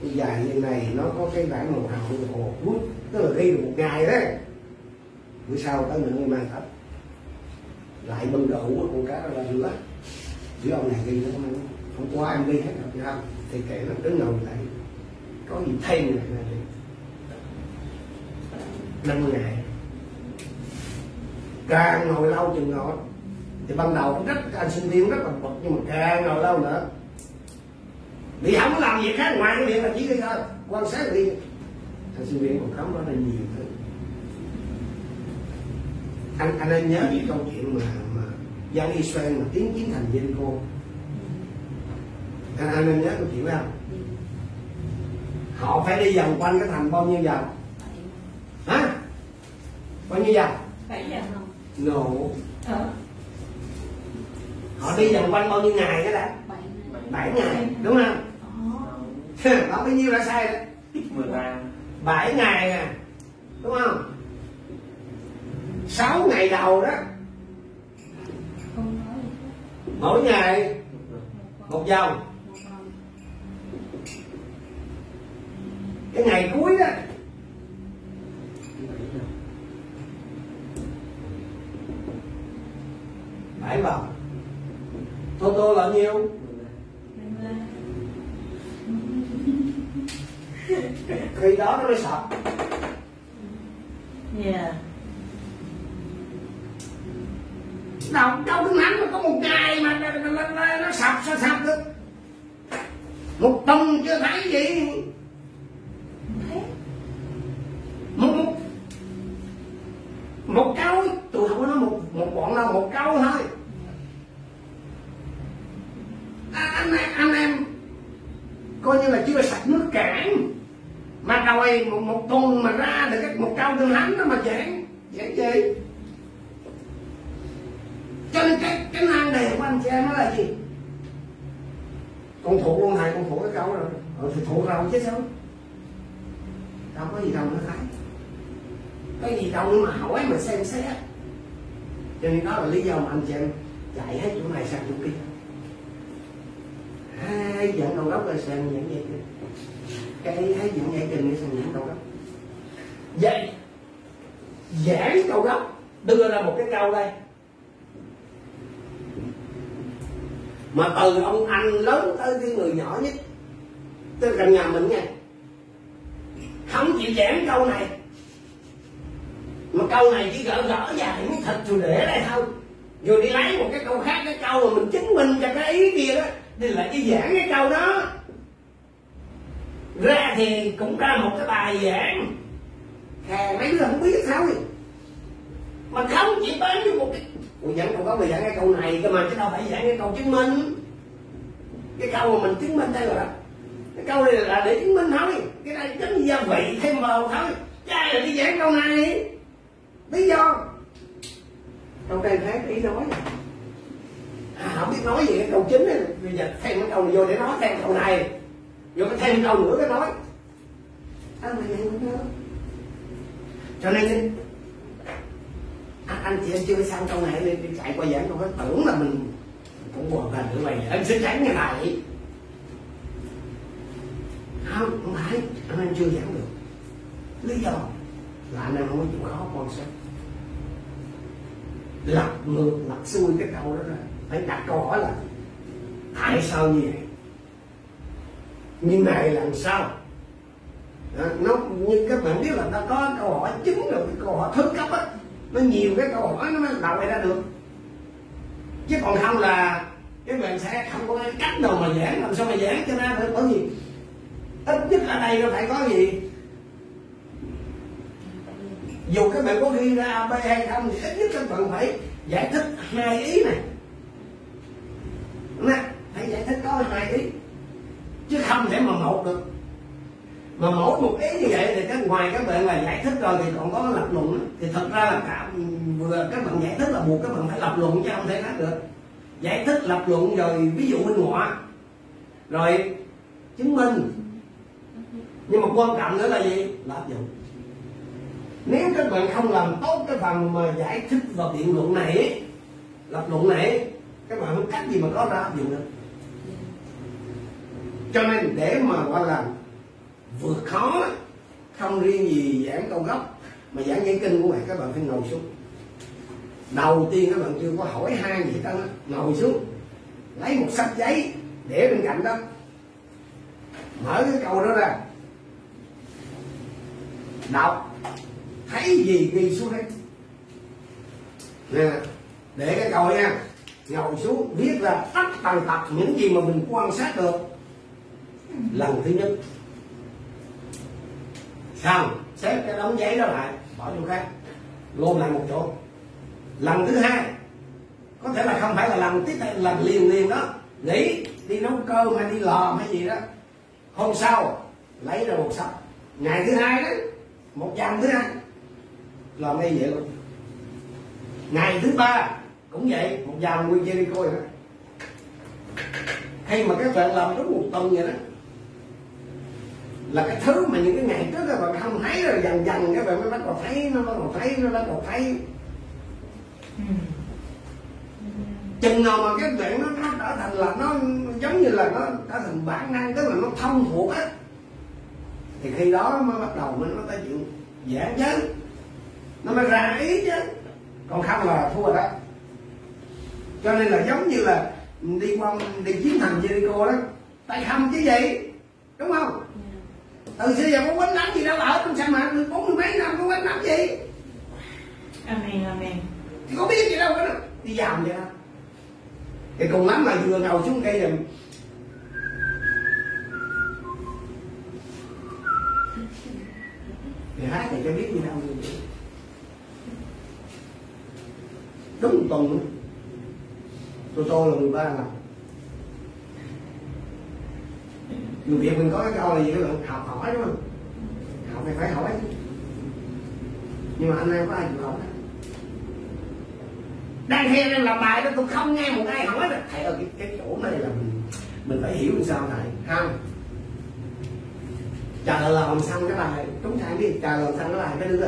dài như này nó có cái bản màu hồng hồ hút tức là ghi được một ngày đấy. Bữa sau tới nữa mang thấp lại bưng đồ của con cá đó ra giữa giữa ông này ghi nó không không qua em ghi hết rồi chứ không, thì kệ nó, đứng ngồi lại. Có gì thêm này này năm ngày. Càng ngồi lâu chừng ngồi. Thì ban đầu rất, anh sinh viên rất là bực, nhưng mà càng ngồi lâu nữa. Vì không có làm gì khác ngoài cái việc là chỉ đi thôi. Quan sát đi anh sinh viên còn khám đó là nhiều anh anh nên nhớ những câu chuyện mà mà dân Israel mà tiến chiến thành Jericho anh anh nên nhớ câu chuyện đó không? Họ phải đi vòng quanh cái thành bao nhiêu vòng hả? Bao nhiêu vòng bảy giờ không no ờ họ đi vòng quanh bao nhiêu ngày đó đã bảy bảy ngày đúng không? Ồ. *laughs* đó bao nhiêu là sai đó 13 bảy ngày nè đúng không 6 ngày đầu đó. Mỗi ngày. Một vòng. Cái ngày cuối đó. Bảy vòng. Tô tô là nhiêu? Khi đó nó mới sập yeah dạ. động trong nước nắng mà có một ngày mà nó sập sao sập được. Một tuần chưa thấy gì. Một một một câu. Tôi không nói một một bọn nào một câu thôi. À, anh em anh em coi như là chưa sạch nước cản mà đòi một, một tuần mà ra được một câu tương hắn nó mà dễ dễ gì? Cái nan đề của anh chị em nó là gì? Con thủ luôn này con thủ cái câu rồi. Ờ, thì thuộc rồi chứ sao? Đâu có gì đâu nữa thấy cái gì đâu mà hỏi mà xem xét cho nên đó là lý do mà anh chị em chạy hết chỗ này sang chỗ kia. Hai dẫn đầu gốc rồi sang dẫn dây kinh. Cái hai dẫn dây kinh sang dẫn đầu gốc. Vậy giảng câu gốc đưa ra một cái câu đây. Mà từ ông anh lớn tới cái người nhỏ nhất, tới gần nhà mình nha. Không chịu giảng câu này. Mà câu này chỉ gỡ gỡ dài miếng thịt rồi để đây thôi. Rồi đi lấy một cái câu khác, cái câu mà mình chứng minh cho cái ý kia đó đi lại đi giảng cái câu đó. Ra thì cũng ra một cái bài giảng. Hè mấy đứa không biết thôi mà không chỉ bán cho một cái Ủa giảng câu đó mà giảng cái câu này cơ mà chứ đâu phải giảng cái câu chứng minh. Cái câu mà mình chứng minh đây là cái câu này là để chứng minh thôi. Cái này giống gia vị thêm vào thôi. Chứ ai là đi giảng câu này? Lý do? Câu đây khác ý nói. À, không biết nói gì cái câu chính này bây giờ thêm cái câu này vô để nói thêm câu này. Vô cái thêm câu nữa cái nói. À, mà vậy nữa cho nên anh, anh chị em chưa xong câu này đi, đi chạy qua giảng không hết tưởng là mình cũng buồn hình như vậy anh xứng tránh như này không không phải anh em chưa giảng được. Lý do là anh em không có chịu khó quan sát. Lặp ngược lặp xuôi cái câu đó ra. Phải đặt câu hỏi là tại sao như vậy? Như này làm sao? Đó, nó như các bạn biết là nó có câu hỏi chính rồi cái câu hỏi thứ cấp á nó nhiều cái câu hỏi nó mới đọc ra được. Chứ còn không là cái bạn sẽ không có cái cách nào mà giảng làm sao mà giảng cho nên phải bởi vì ít nhất ở đây nó phải có gì? Dù các bạn có ghi ra A, B hay không thì ít nhất các bạn phải giải thích hai ý này. Nè phải giải thích có hai ý. Chứ không thể mà một được mà mỗi một ý như vậy thì cái ngoài các bạn mà giải thích rồi thì còn có lập luận thì thật ra là cả vừa các bạn giải thích là buộc các bạn phải lập luận chứ không thể khác được. Giải thích, lập luận rồi ví dụ minh họa rồi chứng minh. Nhưng mà quan trọng nữa là gì? Là áp dụng. Nếu các bạn không làm tốt cái phần mà giải thích và biện luận này, lập luận này, các bạn không cách gì mà có ra áp dụng được. Cho nên để mà gọi là vượt khó, không riêng gì giảng câu gốc mà giảng giảng kinh của bạn các bạn phải ngồi xuống. Đầu tiên các bạn chưa có hỏi hai gì ta ngồi xuống, lấy một sách giấy để bên cạnh đó. Mở cái câu đó ra. Đọc, thấy gì ghi xuống hết. Nè, để cái câu nha. Ngồi xuống, viết ra tất tần tật những gì mà mình quan sát được. Lần thứ nhất xong xếp cái đống giấy đó lại, bỏ chỗ khác lôn lại một chỗ. Lần thứ hai, có thể là không phải là lần tiếp theo, lần liền liền đó. Nghỉ đi nấu cơm hay đi lò hay gì đó. Hôm sau, lấy ra một sắp. Ngày thứ hai đó, một dòng thứ hai, làm ngay vậy luôn. Ngày thứ ba, cũng vậy, một dòng nguyên chơi đi coi nữa. Hay mà các bạn làm đúng một tuần vậy đó là cái thứ mà những cái ngày trước các bạn không thấy rồi, dần dần các bạn mới bắt đầu thấy nó, bắt đầu thấy nó, bắt đầu thấy. Chừng nào mà cái chuyện nó nó trở thành là nó giống như là nó trở thành bản năng, tức là nó thông thuộc á, thì khi đó mới bắt đầu mới nó tới chuyện dễ chứ nó mới ra ý chứ. Còn không là thua rồi đó. Cho nên là giống như là đi qua, đi chiến thành Jericho đó, tay không chứ gì, đúng không? Từ xưa giờ có quánh nắm gì đâu ở trong sa mạc được bốn mươi mấy năm có quánh nắm gì? Amen, amen. thì có biết gì đâu có đi dòm vậy đó. Thì cùng lắm mà vừa ngồi xuống cây rồi thì hát thì cho biết gì đâu đúng một tuần. Nữa tôi tôi là 13 năm người Việt mình có cái câu là gì các học hỏi đúng không? Học thì phải hỏi. Nhưng mà anh em có ai chịu hỏi đang theo em làm bài đó tôi không nghe một ai hỏi là thầy ơi cái, cái chỗ này là mình mình phải hiểu làm sao thầy. Không. Chờ làm xong cái bài chúng thầy đi. Chờ làm xong cái bài cái đưa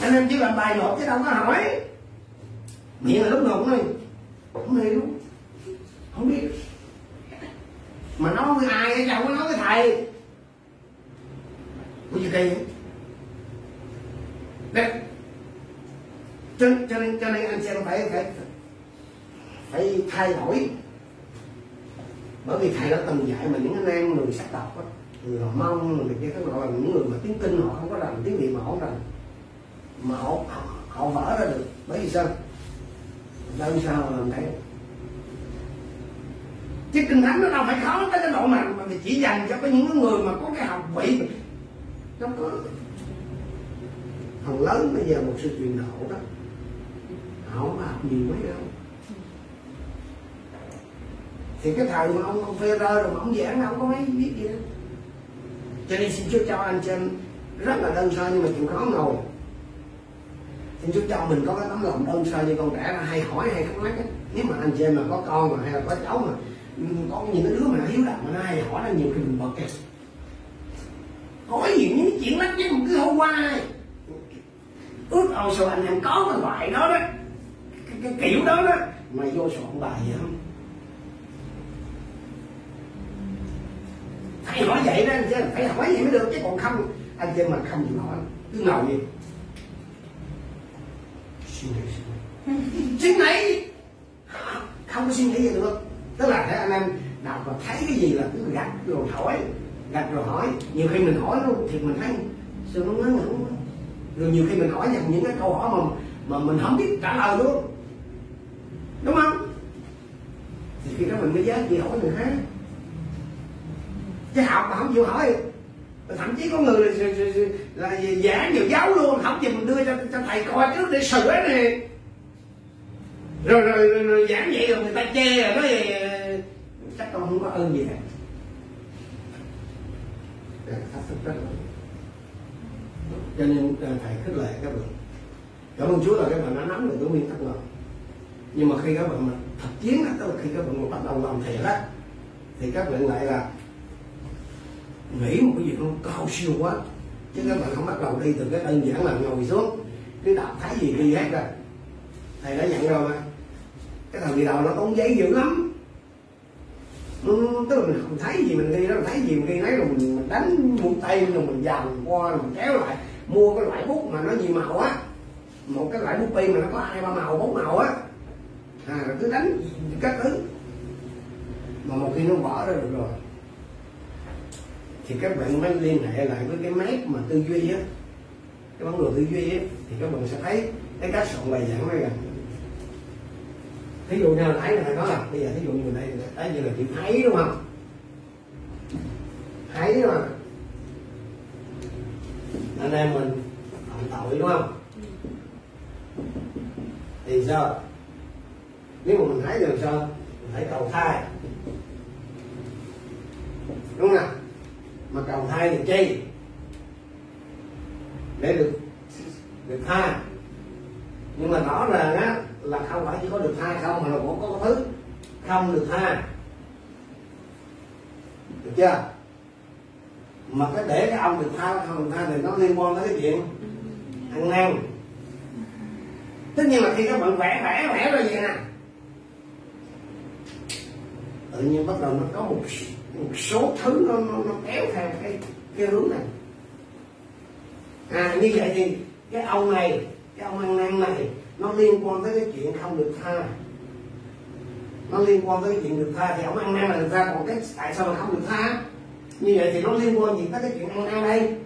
anh em chỉ làm bài nộp chứ đâu có hỏi. Miệng là lúc nào cũng nói không hiểu không biết. Mà nói với ai đâu có nói với thầy. Của gì đây. Đấy cho, cho nên cho nên anh xem phải phải phải thay đổi. Bởi vì thầy đã từng dạy mà những anh em người sắc tộc á người họ mong người kia các loại là những người mà tiếng kinh họ không có rành tiếng việt mà họ không rành. Mà họ họ, họ vỡ ra được. Bởi vì sao? Đơn sao làm thế? Chứ kinh thánh nó đâu phải khó tới cái độ mà mà chỉ dành cho cái những người mà có cái học vị nó có. Thằng lớn bây giờ một sự truyền độ đó họ không học nhiều mấy đâu. Thì cái thời mà ông ông phê rơ rồi mà ông giảng, ông có mấy biết gì đâu. Cho nên xin chúa cho anh chị em rất là đơn sơ nhưng mà chịu khó ngồi. Xin chúa cho mình có cái tấm lòng đơn sơ như con trẻ là hay hỏi, hay thắc mắc nếu mà anh chị em mà có con mà, hay là có cháu mà có những cái đứa mà hiếu động mà nó hay hỏi là nhiều khi mình bật kìa. Hỏi gì những cái chuyện lắc nhắc mà cứ hôm qua ước ao sao anh em có cái loại đó đó. Cái, cái kiểu đó đó. Mày vô soạn bài vậy không? Phải hỏi vậy đó anh chứ phải hỏi vậy mới được chứ còn không anh chị mà không chịu hỏi cứ ngồi đi suy nghĩ suy nghĩ. *laughs* Suy nghĩ? Không có suy nghĩ gì được tức là thế anh em đọc và thấy cái gì là cứ gạch rồi hỏi gạch rồi hỏi nhiều khi mình hỏi luôn thì mình thấy sao nó ngớ ngẩn rồi nhiều khi mình hỏi nhầm những cái câu hỏi mà mà mình không biết trả lời luôn đúng không thì khi đó mình mới giới trị hỏi người khác chứ học mà không chịu hỏi thậm chí có người là, là, là giảng nhiều giáo luôn không chịu mình đưa cho, cho thầy coi trước để sửa này rồi, rồi, rồi, rồi giảng vậy rồi người ta chê rồi nói ờ, chắc con không có ơn gì hết. Dạ, Thách thức rất là cho nên ờ, thầy khích lệ các bạn. Cảm ơn Chúa là các bạn đã nắm được cái nguyên tắc rồi nhưng mà khi các bạn mà thực chiến đó, tức là khi các bạn mà bắt đầu làm thiệt á thì các bạn lại là nghĩ một cái gì nó cao siêu quá. Chứ các bạn không bắt đầu đi từ cái đơn giản là ngồi xuống cứ đọc thấy gì đi hết rồi thầy đã nhận rồi mà cái thời kỳ đầu nó tốn giấy dữ lắm. Ừ, tức là mình không thấy gì mình ghi đó thấy gì mình ghi nấy rồi mình, mình đánh một tay rồi mình dàn qua rồi mình kéo lại. Mua cái loại bút mà nó nhiều màu á. Một cái loại bút bi mà nó có hai ba màu bốn màu á. À rồi cứ đánh các thứ. Mà một khi nó bỏ ra được rồi thì các bạn mới liên hệ lại với cái mép mà tư duy á. Cái bóng đồ tư duy á thì các bạn sẽ thấy cái cách soạn bài giảng nó gần thí dụ như là thấy này nói là bây giờ thí dụ như mình đây thấy như là chữ thấy đúng không? Thấy mà anh em mình phạm tội đúng không? Thì sao? Nếu mà mình thấy được sao? Mình phải cầu thai. Đúng không mà cầu thai thì chi? Để được được tha. Nhưng mà rõ ràng á là không phải chỉ có được tha không mà là cũng có thứ không được tha được chưa? Mà cái để cái ông được tha không được tha thì nó liên quan tới cái chuyện ăn năn. Tất nhiên là khi các bạn vẽ vẽ vẽ rồi vậy nè. Tự nhiên bắt đầu nó có một một số thứ nó nó, nó kéo theo cái cái hướng này. À như vậy thì cái ông này cái ông ăn năn này nó liên quan tới cái chuyện không được tha. Nó liên quan tới cái chuyện được tha thì ông ăn năn là được tha còn cái tại sao mà không được tha? Như vậy thì nó liên quan gì tới cái chuyện ăn năn đây?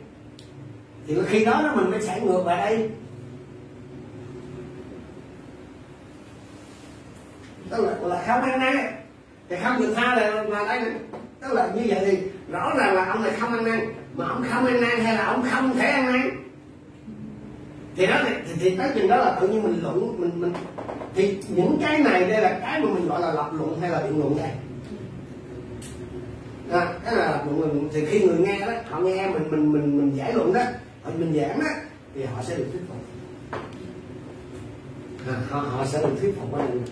Thì khi đó nó mình mới chạy ngược lại đây. Tức là, là không ăn năn. Thì không được tha là là đây này. Tức là như vậy thì rõ ràng là ông này không ăn năn. Mà ông không ăn năn hay là ông không thể ăn năn? Thì đó thì, thì, thì tới chừng đó là tự nhiên mình luận mình mình thì những cái này đây là cái mà mình gọi là lập luận hay là biện luận đây? À, cái là lập luận thì khi người nghe đó họ nghe mình mình mình mình giải luận đó họ mình giảng đó thì họ sẽ được thuyết phục. À, họ họ sẽ được thuyết phục qua mình.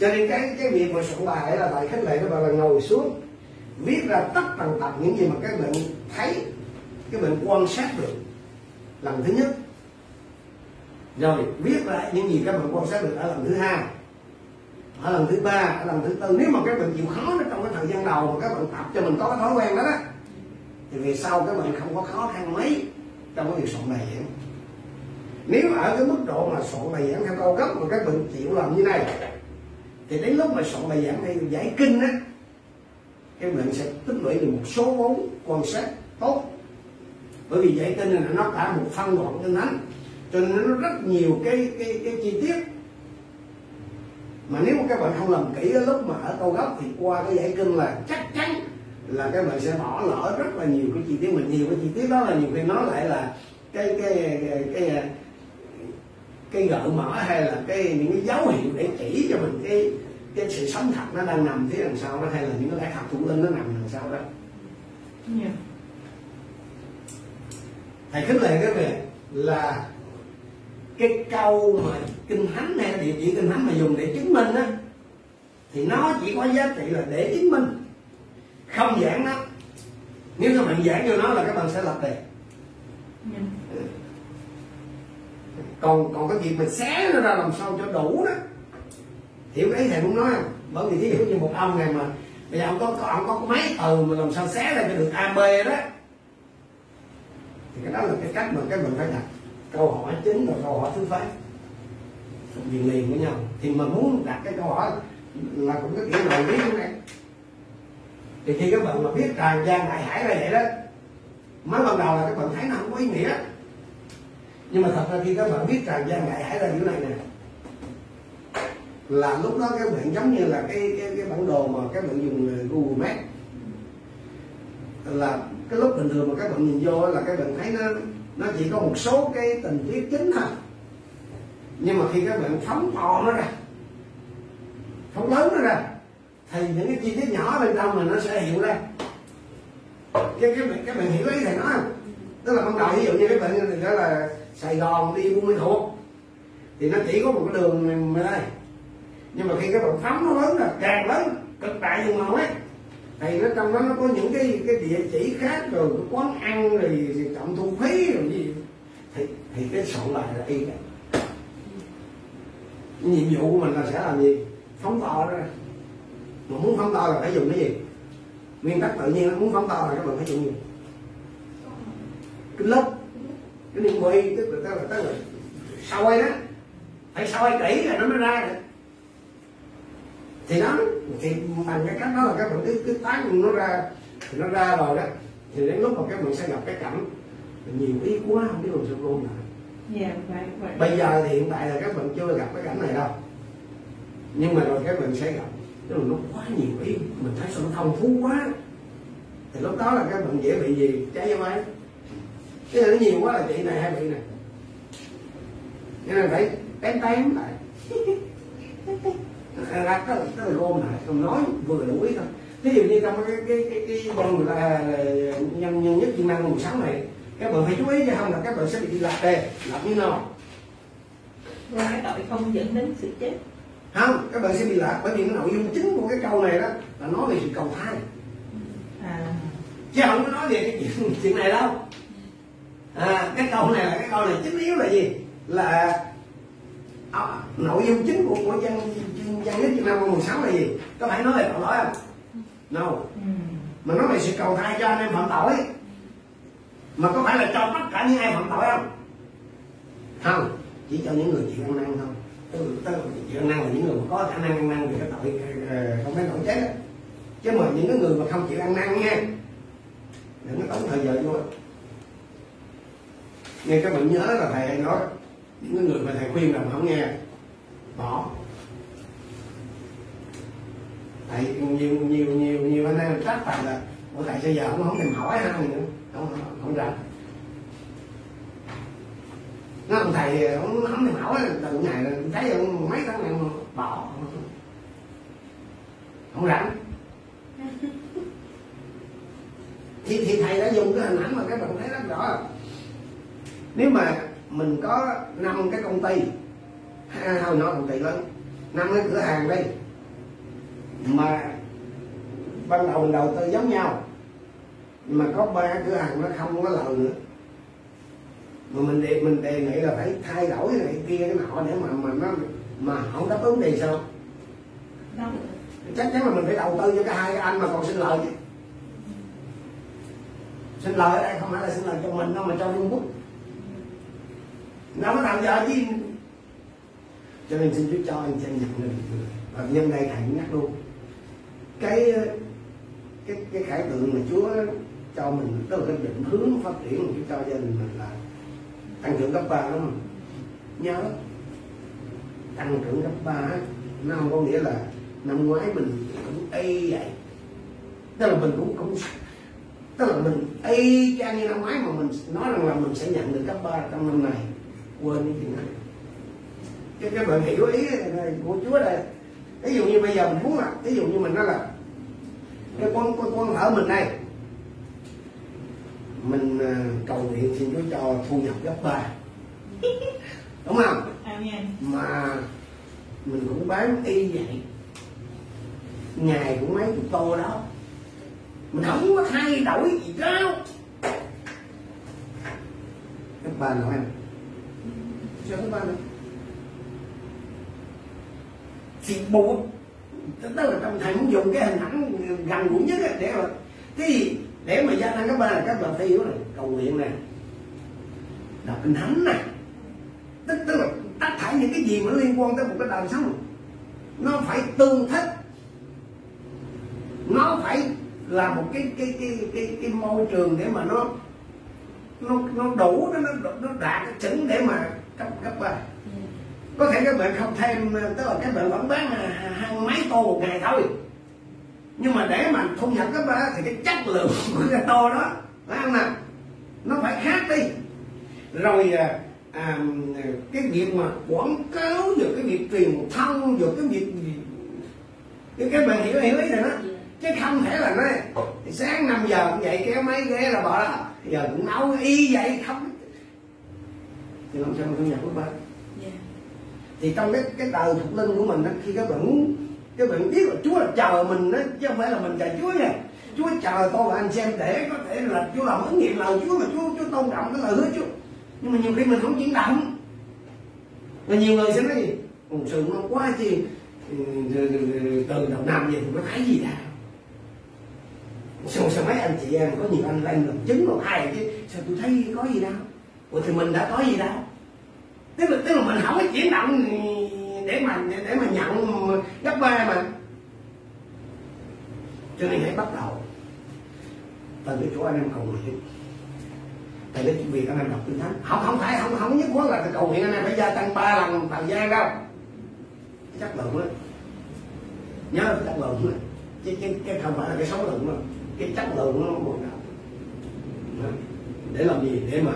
Cho nên cái cái việc mà soạn bài là bài khích lệ các bạn là ngồi xuống viết ra tất tần tật những gì mà các bạn thấy cái bạn quan sát được lần thứ nhất. Rồi, viết lại những gì các bạn quan sát được ở lần thứ hai. Ở lần thứ ba, ở lần thứ tư. Nếu mà các bạn chịu khó nó trong cái thời gian đầu mà các bạn tập cho mình có cái thói quen đó đó, thì về sau các bạn không có khó khăn mấy trong cái việc soạn bài giảng. Nếu ở cái mức độ mà soạn bài giảng theo cao cấp mà các bạn chịu làm như này, thì đến lúc mà soạn bài giảng hay giải kinh á, các bạn sẽ tích lũy được một số vốn quan sát tốt bởi vì giải kinh là nó cả một phân đoạn kinh thánh cho nên nó rất nhiều cái cái cái chi tiết. Mà nếu mà các bạn không làm kỹ lúc mà ở câu gốc thì qua cái giải kinh là chắc chắn là các bạn sẽ bỏ lỡ rất là nhiều cái chi tiết. Mình nhiều cái chi tiết đó là nhiều khi nói lại là cái cái cái cái, cái gợi mở hay là cái những cái dấu hiệu để chỉ cho mình cái cái sự sống thật nó đang nằm phía đằng sau đó hay là những cái lẽ học thủ linh nó nằm đằng sau đó. Yeah thầy khích lệ các vị là cái câu mà kinh thánh hay địa chỉ kinh thánh mà dùng để chứng minh á, thì nó chỉ có giá trị là để chứng minh. Không giảng nó. Nếu các bạn giảng vô nó là các bạn sẽ lập đề. Còn còn cái việc mình xé nó ra làm sao cho đủ đó. Hiểu cái thầy cũng nói không? Bởi vì thí dụ như một ông này mà, bây giờ ông có có- ông có mấy từ mà làm sao xé ra cho được a b đó thì cái đó là cái cách mà các mình phải đặt câu hỏi chính và câu hỏi thứ phát. Liền liền với nhau. Thì mà muốn đặt cái câu hỏi là cũng có kiểu này lý như này. Thì khi các bạn mà viết tràn gian đại hải ra vậy đó mới ban đầu là các bạn thấy nó không có ý nghĩa. Nhưng mà thật ra khi các bạn viết tràn gian đại hải ra như này nè là lúc đó các bạn giống như là cái cái, cái bản đồ mà các bạn dùng Google Maps. Là cái lúc bình thường mà các bạn nhìn vô là các bạn thấy nó nó chỉ có một số cái tình tiết chính thôi. Nhưng mà khi các bạn phóng to nó ra, phóng lớn nó ra, thì những cái chi tiết nhỏ bên trong mình nó sẽ hiện ra. Cái các bạn các bạn hiểu ý thầy nói không? Tức là ban đầu ví dụ như các bạn thì đó là Sài Gòn đi Buôn Ma Thuột, thì nó chỉ có một cái đường này đây. Nhưng mà khi các bạn phóng nó lớn là càng lớn, cực đại vùng màu ấy thì nó trong đó nó có những cái cái địa chỉ khác rồi cái quán ăn rồi, rồi trọng thu phí rồi gì. Thì thì cái soạn bài là y này. Nhiệm vụ của mình là sẽ làm gì? Phóng to ra mà muốn phóng to là phải dùng cái gì? Nguyên tắc tự nhiên nó muốn phóng to là các bạn phải dùng gì? Cái lớp cái niệm quay tức là tức là tức là soi đó phải soi kỹ là nó mới ra được thì đó thì bằng cái cách đó là các bạn cứ cứ tán nó ra thì nó ra rồi đó. Thì đến lúc mà các bạn sẽ gặp cái cảnh nhiều ý quá không biết làm sao luôn lại. Dạ vậy vậy. Bây giờ thì hiện tại là các bạn chưa gặp cái cảnh này đâu. Nhưng mà rồi các bạn sẽ gặp tức là nó quá nhiều ý mình thấy sao nó thông phú quá. Thì lúc đó là các bạn dễ bị gì? Trái với máy. Cái này nó nhiều quá là chị này hay bị này nên phải tém tém lại *laughs* ra cái cái là gom lại không nói vừa đủ ý thôi. Ví dụ như trong cái cái cái cái người ta là nhân nhân nhất chức năng mùng sáu này các bạn phải chú ý chứ không là các bạn sẽ bị lạc đề lạc như nào và cái tội không dẫn đến sự chết. Không các bạn sẽ bị lạc bởi vì cái nội dung chính của cái câu này đó là nói về sự cầu thai. À. Chứ không có nói về cái chuyện *laughs* chuyện này đâu. À, cái câu này là cái câu này chính yếu là gì? Là à, nội dung chính của của dân dân nhất Việt Nam mùng sáu là gì? Có phải nói về tội lỗi không? No. Ừ. mà nói về sự cầu thai cho anh em phạm tội. Mà có phải là cho tất cả những ai phạm tội không? Không. Chỉ cho những người chịu ăn năn thôi. Tức tức là chịu ăn năn là những người mà có khả năng ăn năn về cái tội ờ, ờ, không phải tội chết đó. chứ mà những cái người mà không chịu ăn năn nha, đừng có tốn thời giờ vô. Nên các bạn nhớ là thầy hay nói, những người mà thầy khuyên là mà không nghe, bỏ tại nhiều nhiều nhiều nhiều anh em trách thầy là ủa tại sao giờ cũng không thèm hỏi ha nữa? Không không, không rảnh. Thầy ông không thèm hỏi từ ngày thấy ông mấy tháng này bỏ không rảnh. *laughs* Thì, thì thầy đã dùng cái hình ảnh mà các bạn thấy rất rõ. Nếu mà mình có năm cái công ty ha, hồi nhỏ công ty lớn năm cái cửa hàng đây mà ban đầu đầu tư giống nhau mà có ba cửa hàng nó không có lời nữa. Mà mình đề mình đề nghị là phải thay đổi cái này kia cái nọ để mà mà nó mà không đáp ứng thì sao? Đâu. Chắc chắn là mình phải đầu tư cho cái hai cái anh mà còn sinh lời chứ. Sinh lời ở đây không phải là sinh lời cho mình đâu mà cho Trung Quốc. Nó mới làm giờ chứ. Cho nên xin Chúa cho anh chị nhận được và nhân đây thầy nhắc luôn cái cái cái khải tượng mà Chúa cho mình tức là cái định hướng phát triển mà Chúa cho gia đình mình là tăng trưởng cấp ba đúng không? Nhớ, tăng trưởng cấp ba nó không có nghĩa là năm ngoái mình cũng y vậy. Tức là mình cũng cũng, tức là mình y chang như năm ngoái mà mình nói rằng là mình sẽ nhận được cấp ba trong năm này. Quên cái chuyện này. Cái các bạn hiểu ý này của Chúa đây. Ví dụ như bây giờ mình muốn là ví dụ như mình nói là cái con con con ở mình đây. Mình à, cầu nguyện xin Chúa cho thu nhập gấp ba. *laughs* Đúng không? Amen. Mà mình cũng bán y vậy. Ngày cũng mấy chục tô đó. Mình không có thay đổi gì đâu. Các bà nói em. Sao các bà nói thì bộ tức là trong thầy muốn dùng cái hình ảnh gần gũi nhất để mà cái gì? Để mà gia tăng các ba là các bà phải hiểu là cầu nguyện này. Đọc kinh thánh này. Tức, tức là tất cả những cái gì mà liên quan tới một cái đời sống nó phải tương thích. Nó phải là một cái cái cái cái, cái môi trường để mà nó nó nó đủ nó nó, nó đạt cái chuẩn để mà cấp cấp ba có thể các bạn không thêm tức là các bạn vẫn bán à, hai mấy tô một ngày thôi. Nhưng mà để mà thu nhập các bạn thì cái chất lượng *laughs* của cái tô đó phải không nào? Nó phải khác đi. Rồi à, à, cái việc mà quảng cáo rồi cái việc truyền thông rồi cái việc cái các bạn hiểu hiểu ý này đó. Chứ không thể là nói sáng 5 giờ cũng vậy kéo máy ghé là bỏ đó. Giờ cũng nấu y vậy không. Thì làm sao mà thu nhập của bạn thì trong cái cái đời thuộc linh của mình đó, khi các bạn muốn các bạn biết là Chúa là chờ mình đó chứ không phải là mình chờ Chúa nha. Chúa chờ tôi và anh xem để có thể là Chúa làm ứng nghiệm lời Chúa mà Chúa Chúa tôn trọng cái lời hứa Chúa. Nhưng mà nhiều khi mình không chuyển động và nhiều người sẽ nói gì? Còn sự nó quá chi ừ, ừ, ừ, từ đầu năm về thì nó thấy gì đâu sao, sao mấy anh chị em có nhiều anh lên làm chứng còn hai chứ? Sao tôi thấy có gì đâu ủa thì mình đã có gì đâu tức là tức là mình không có chuyển động để mà để mà nhận gấp ba mà. Cho nên hãy bắt đầu. Từ cái chỗ anh em cầu nguyện tại cái việc anh em đọc kinh thánh. Không không phải không không nhất quán là cầu nguyện anh em phải gia tăng ba lần thời gian đâu. Chắc lượng á nhớ cái chất lượng á chứ cái, cái không phải là cái số lượng đâu cái chất lượng nó một nào. Để làm gì? Để mà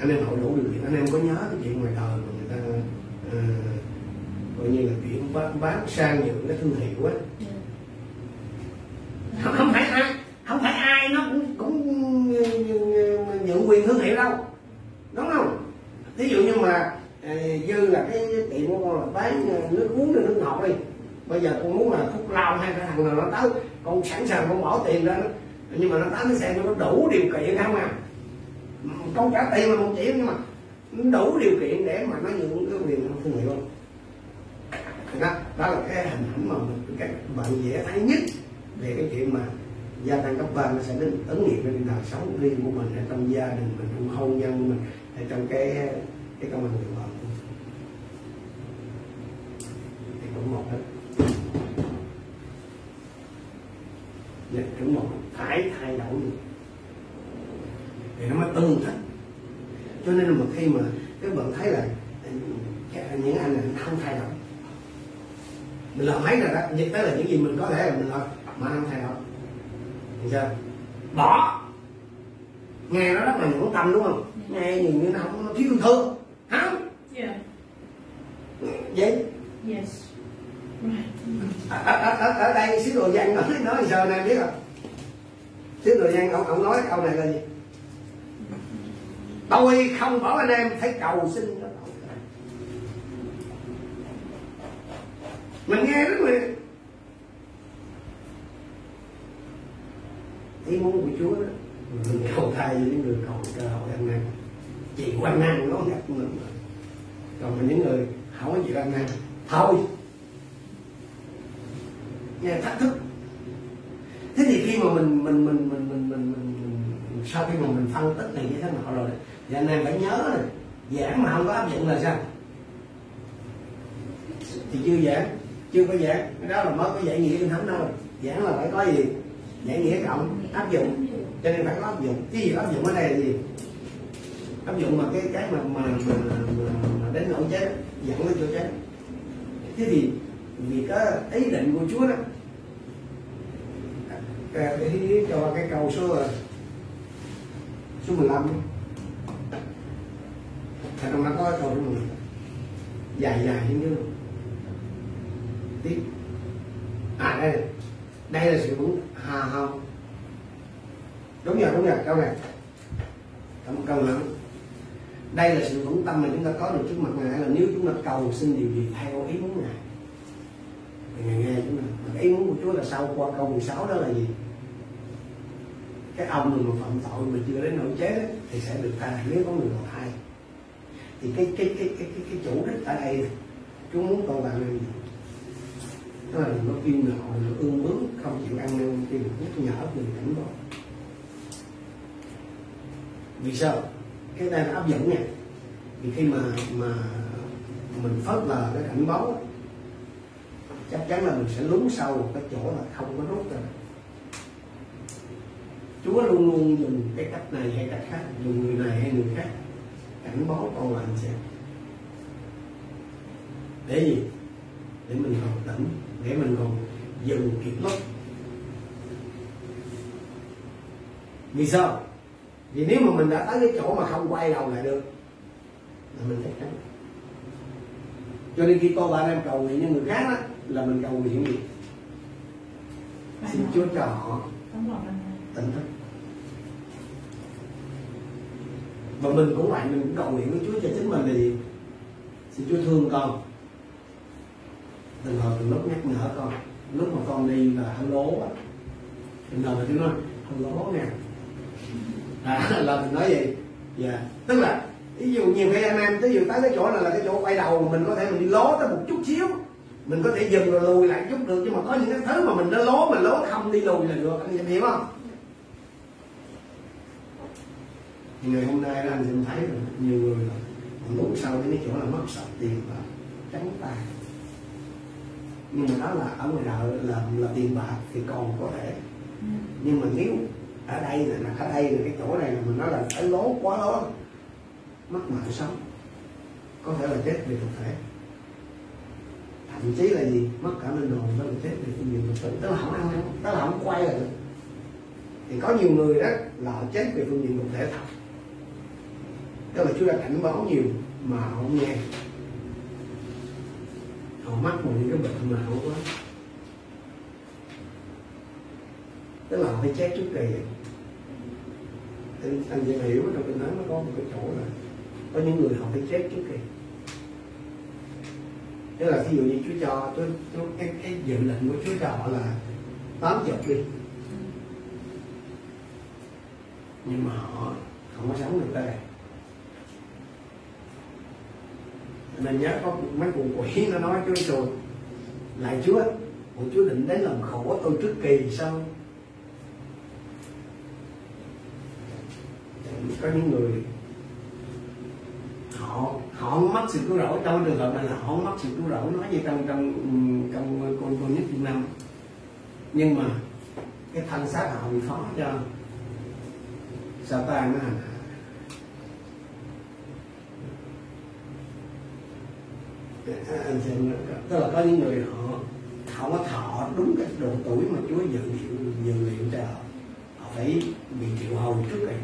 anh em hội đủ điều kiện. Anh em có nhớ cái chuyện ngoài đời mà người ta uh, coi như là chuyện bán, bán sang những cái thương hiệu á? Không, không phải ai không phải ai nó cũng cũng nhượng quyền thương hiệu đâu. Đúng không? Ví dụ như mà dư là cái tiệm của con là bán nước uống nước ngọt đi. Bây giờ con muốn là phúc lao hay cái thằng nào nó tới con sẵn sàng con bỏ tiền ra nhưng mà nó tới nó xem nó đủ điều kiện không à không trả tiền mà một triệu nhưng mà đủ điều kiện để mà nó nhượng cái quyền thương hiệu không đó, đó là cái hình ảnh mà các bạn dễ thấy nhất về cái chuyện mà gia tăng cấp ba nó sẽ đến ứng nghiệm trên đời sống riêng của mình ở trong gia đình mình trong hôn nhân của mình ở trong cái cái công an việc làm thì cũng một đó. Dạ, cũng một. Phải thay đổi được thì nó mới tương thích cho nên là một khi mà các bạn thấy là những anh này không thay đổi. Mình làm mấy rồi đó nhưng tới là những gì mình có thể là mình làm mà không thay đổi. Thì sao? Bỏ. Nghe nó rất là nhẫn tâm đúng không? Nghe nhìn như nó không nó thiếu thương gì Yes. Right. ở, ở, ở, ở đây sứ đồ văn nói nói giờ này biết không? Sứ đồ văn ông ông nói câu này là gì tôi không bảo anh em phải cầu xin cho tôi mình nghe rất là ý muốn của Chúa đó. Mình cầu thay với những người cầu cho hội ăn năn chỉ quan năng nó gặp mình. Còn mình những người không có gì ăn năn thôi. Nghe thách thức. Thế thì khi mà mình mình mình mình mình mình, mình, mình sau khi mà mình phân tích này như thế nào rồi thì anh em phải nhớ này, giảng mà không có áp dụng là sao thì chưa giảng chưa có giảng cái đó là mới có giải nghĩa kinh thánh thôi giảng là phải có gì giải nghĩa cộng áp dụng cho nên phải có áp dụng cái gì áp dụng ở đây là gì áp dụng mà cái cái mà mà mà, mà, đến nỗi chết dẫn đến chỗ chết thế thì vì có ý định của Chúa đó à, cái cho cái câu số số 15 ở trong đó có câu số 10 dài dài như thế tiếp. À đây. Đây là sự vững hà hồng. Đúng rồi đúng rồi câu này. Cảm ơn câu lắm. Đây là sự vững tâm mà chúng ta có được trước mặt ngài là nếu chúng ta cầu xin điều gì theo ý muốn ngài. Thì ngài nghe chúng ta. Ý muốn của Chúa là sau qua câu 16 đó là gì? Cái ông người mà phạm tội mà chưa đến nỗi chết ấy, thì sẽ được tha. Nếu có người nào tha thì cái cái cái cái cái, cái chủ đích ở đây Chúa muốn con bạn này đó là nó kêu ngạo nó ương bướng không chịu ăn năn thì nhắc nhở mình cảnh báo vì sao? Cái này là áp dụng nha. Vì khi mà mà mình phớt lờ cái cảnh báo chắc chắn là mình sẽ lún sâu một cái chỗ là không có rút ra. Chúa luôn luôn dùng cái cách này hay cách khác dùng người này hay người khác cảnh báo con là anh sẽ để gì? Để mình còn tỉnh để mình còn dừng kịp lúc vì sao? Vì nếu mà mình đã tới cái chỗ mà không quay đầu lại được là mình chắc chắn cho nên khi cô bạn em cầu nguyện như người khác đó, là mình cầu nguyện gì? Xin Chúa cho họ tỉnh thức và mình cũng vậy mình cũng cầu nguyện với Chúa cho chính mình là gì xin Chúa thương con. Từng hồi từng lúc nhắc nhở con lúc mà con đi là hơi lố á đừng hồi Chúa nói hơi lố nè. À, *laughs* là mình nói gì dạ. Tức là ví dụ nhiều khi anh em ví dụ tới cái chỗ này là cái chỗ quay đầu mà mình có thể mình đi lố tới một chút xíu. Mình có thể dừng rồi lùi lại chút được nhưng mà có những cái thứ mà mình nó lố mình lố không đi lùi là được anh em hiểu không? Thì ngày hôm nay anh sẽ thấy là nhiều người là lúc sau đến cái chỗ là mất sạch tiền và trắng tay. Nhưng mà đó là ở ngoài đời là là tiền bạc thì còn có thể. Nhưng mà nếu ở đây là ở đây là cái chỗ này là mình nói là phải lố quá lố mất mạng sống có thể là chết vì thực thể. Thậm chí là gì? Mất cả linh hồn đó là chết vì phương diện thực thể tức là không ăn tức là không quay lại được. Thì có nhiều người đó là họ chết vì phương diện thực thể thật tức là Chúa đã cảnh báo nhiều mà họ không nghe. Họ mắc một những cái bệnh mà họ quá. Tức là họ phải chết trước kỳ anh, anh sẽ hiểu trong kinh thánh nó có một cái chỗ là có những người họ phải chết trước kỳ tức là ví dụ như Chúa cho tôi cái, cái dự lệnh của Chúa cho họ là tám chục đi. Nhưng mà họ không có sống được tới đây. Mình nhớ có mấy con quỷ nó nói Chúa rồi lại Chúa của Chúa định đến làm khổ tôi trước kỳ sao? Có những người, họ họ không mất sự cứu rỗi, trong trường hợp này là họ không mất sự cứu rỗi, nói như trong trong trong con con nhất Việt Nam. Nhưng mà cái thân xác họ bị khó cho sao ta nó hành hạ anh xem tức là có những người họ không có thọ, đúng cái độ tuổi mà Chúa dự liệu dự liệu cho họ. Họ phải bị triệu hồi trước này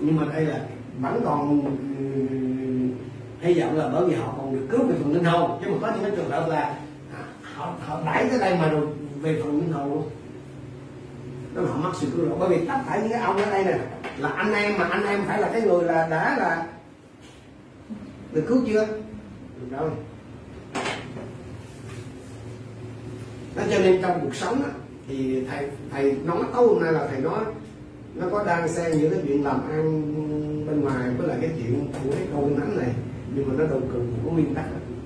nhưng mà đây là vẫn còn ừ, hy vọng là bởi vì họ còn được cứu về phần linh hồn. Chứ mà có những cái trường hợp là à, họ họ đẩy tới đây mà rồi về phần linh hồn luôn. Đó là họ mắc sự cứu độ. Bởi vì tất cả những cái ông ở đây nè, là anh em mà anh em phải là cái người là đã là được cứu chưa? Được rồi. Nó cho nên trong cuộc sống á, thì thầy thầy nói tối hôm nay là thầy nói nó có đang xen giữa cái chuyện làm ăn bên ngoài với lại cái chuyện của cái câu thánh này nhưng mà nó đâu cần của nguyên tắc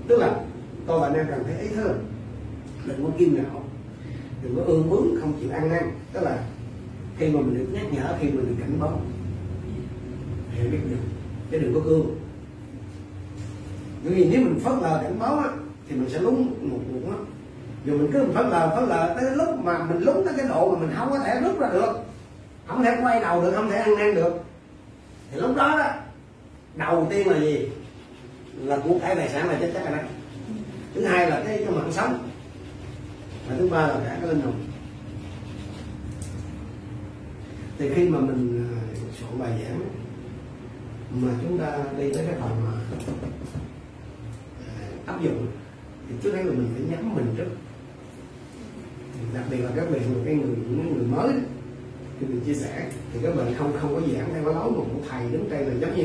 tức là tôi và anh em cần phải ý hơn đừng có kiêu ngạo đừng có ương bướng không chịu ăn năn. Tức là khi mà mình được nhắc nhở khi mình được cảnh báo thì biết được chứ đừng có cương bởi vì nếu mình phớt lờ cảnh báo á thì mình sẽ lún một cuộc lắm. Dù mình cứ phớt lờ phớt lờ tới lúc mà mình lún tới cái độ mà mình không có thể rút ra được không thể quay đầu được không thể ăn năn được thì lúc đó, đó đầu tiên là gì? Là của cải tài sản là chết chắc rồi đó. Thứ hai là cái cái mạng sống. Và thứ ba là cả cái linh hồn. Thì khi mà mình à, soạn bài giảng mà chúng ta đi tới cái phần mà áp dụng. Thì trước hết là mình phải nhắm mình trước. Đặc biệt là các bạn cái người những người mới khi mình chia sẻ. Thì các bạn không không có giảng theo cái lối mà của thầy đứng đây là giống như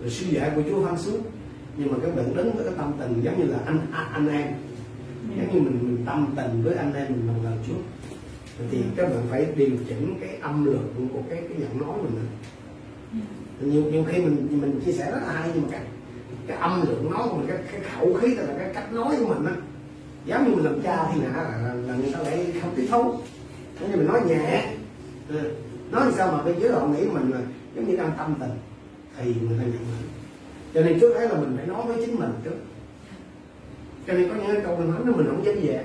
là sư dạy của chúa phan xuống nhưng mà các bạn đứng với cái tâm tình giống như là anh anh, anh em. Giống như mình mình tâm tình với anh em mình lần lần trước thì các bạn phải điều chỉnh cái âm lượng của cái cái giọng nói mình. Nhiều nhiều khi mình mình chia sẻ rất là hay nhưng mà cái cái âm lượng nói của mình cái, cái khẩu khí là cái cách nói của mình á. Giống như mình làm cha thì nã là, là, là người ta lại không tiếp thu. Giống như mình nói nhẹ. Ừ. nói sao mà bên dưới họ nghĩ mình là giống như đang tâm tình thì người ta nhận mình. Cho nên trước hết là mình phải nói với chính mình trước. Cho nên có những cái câu mình nói mình không dám dễ.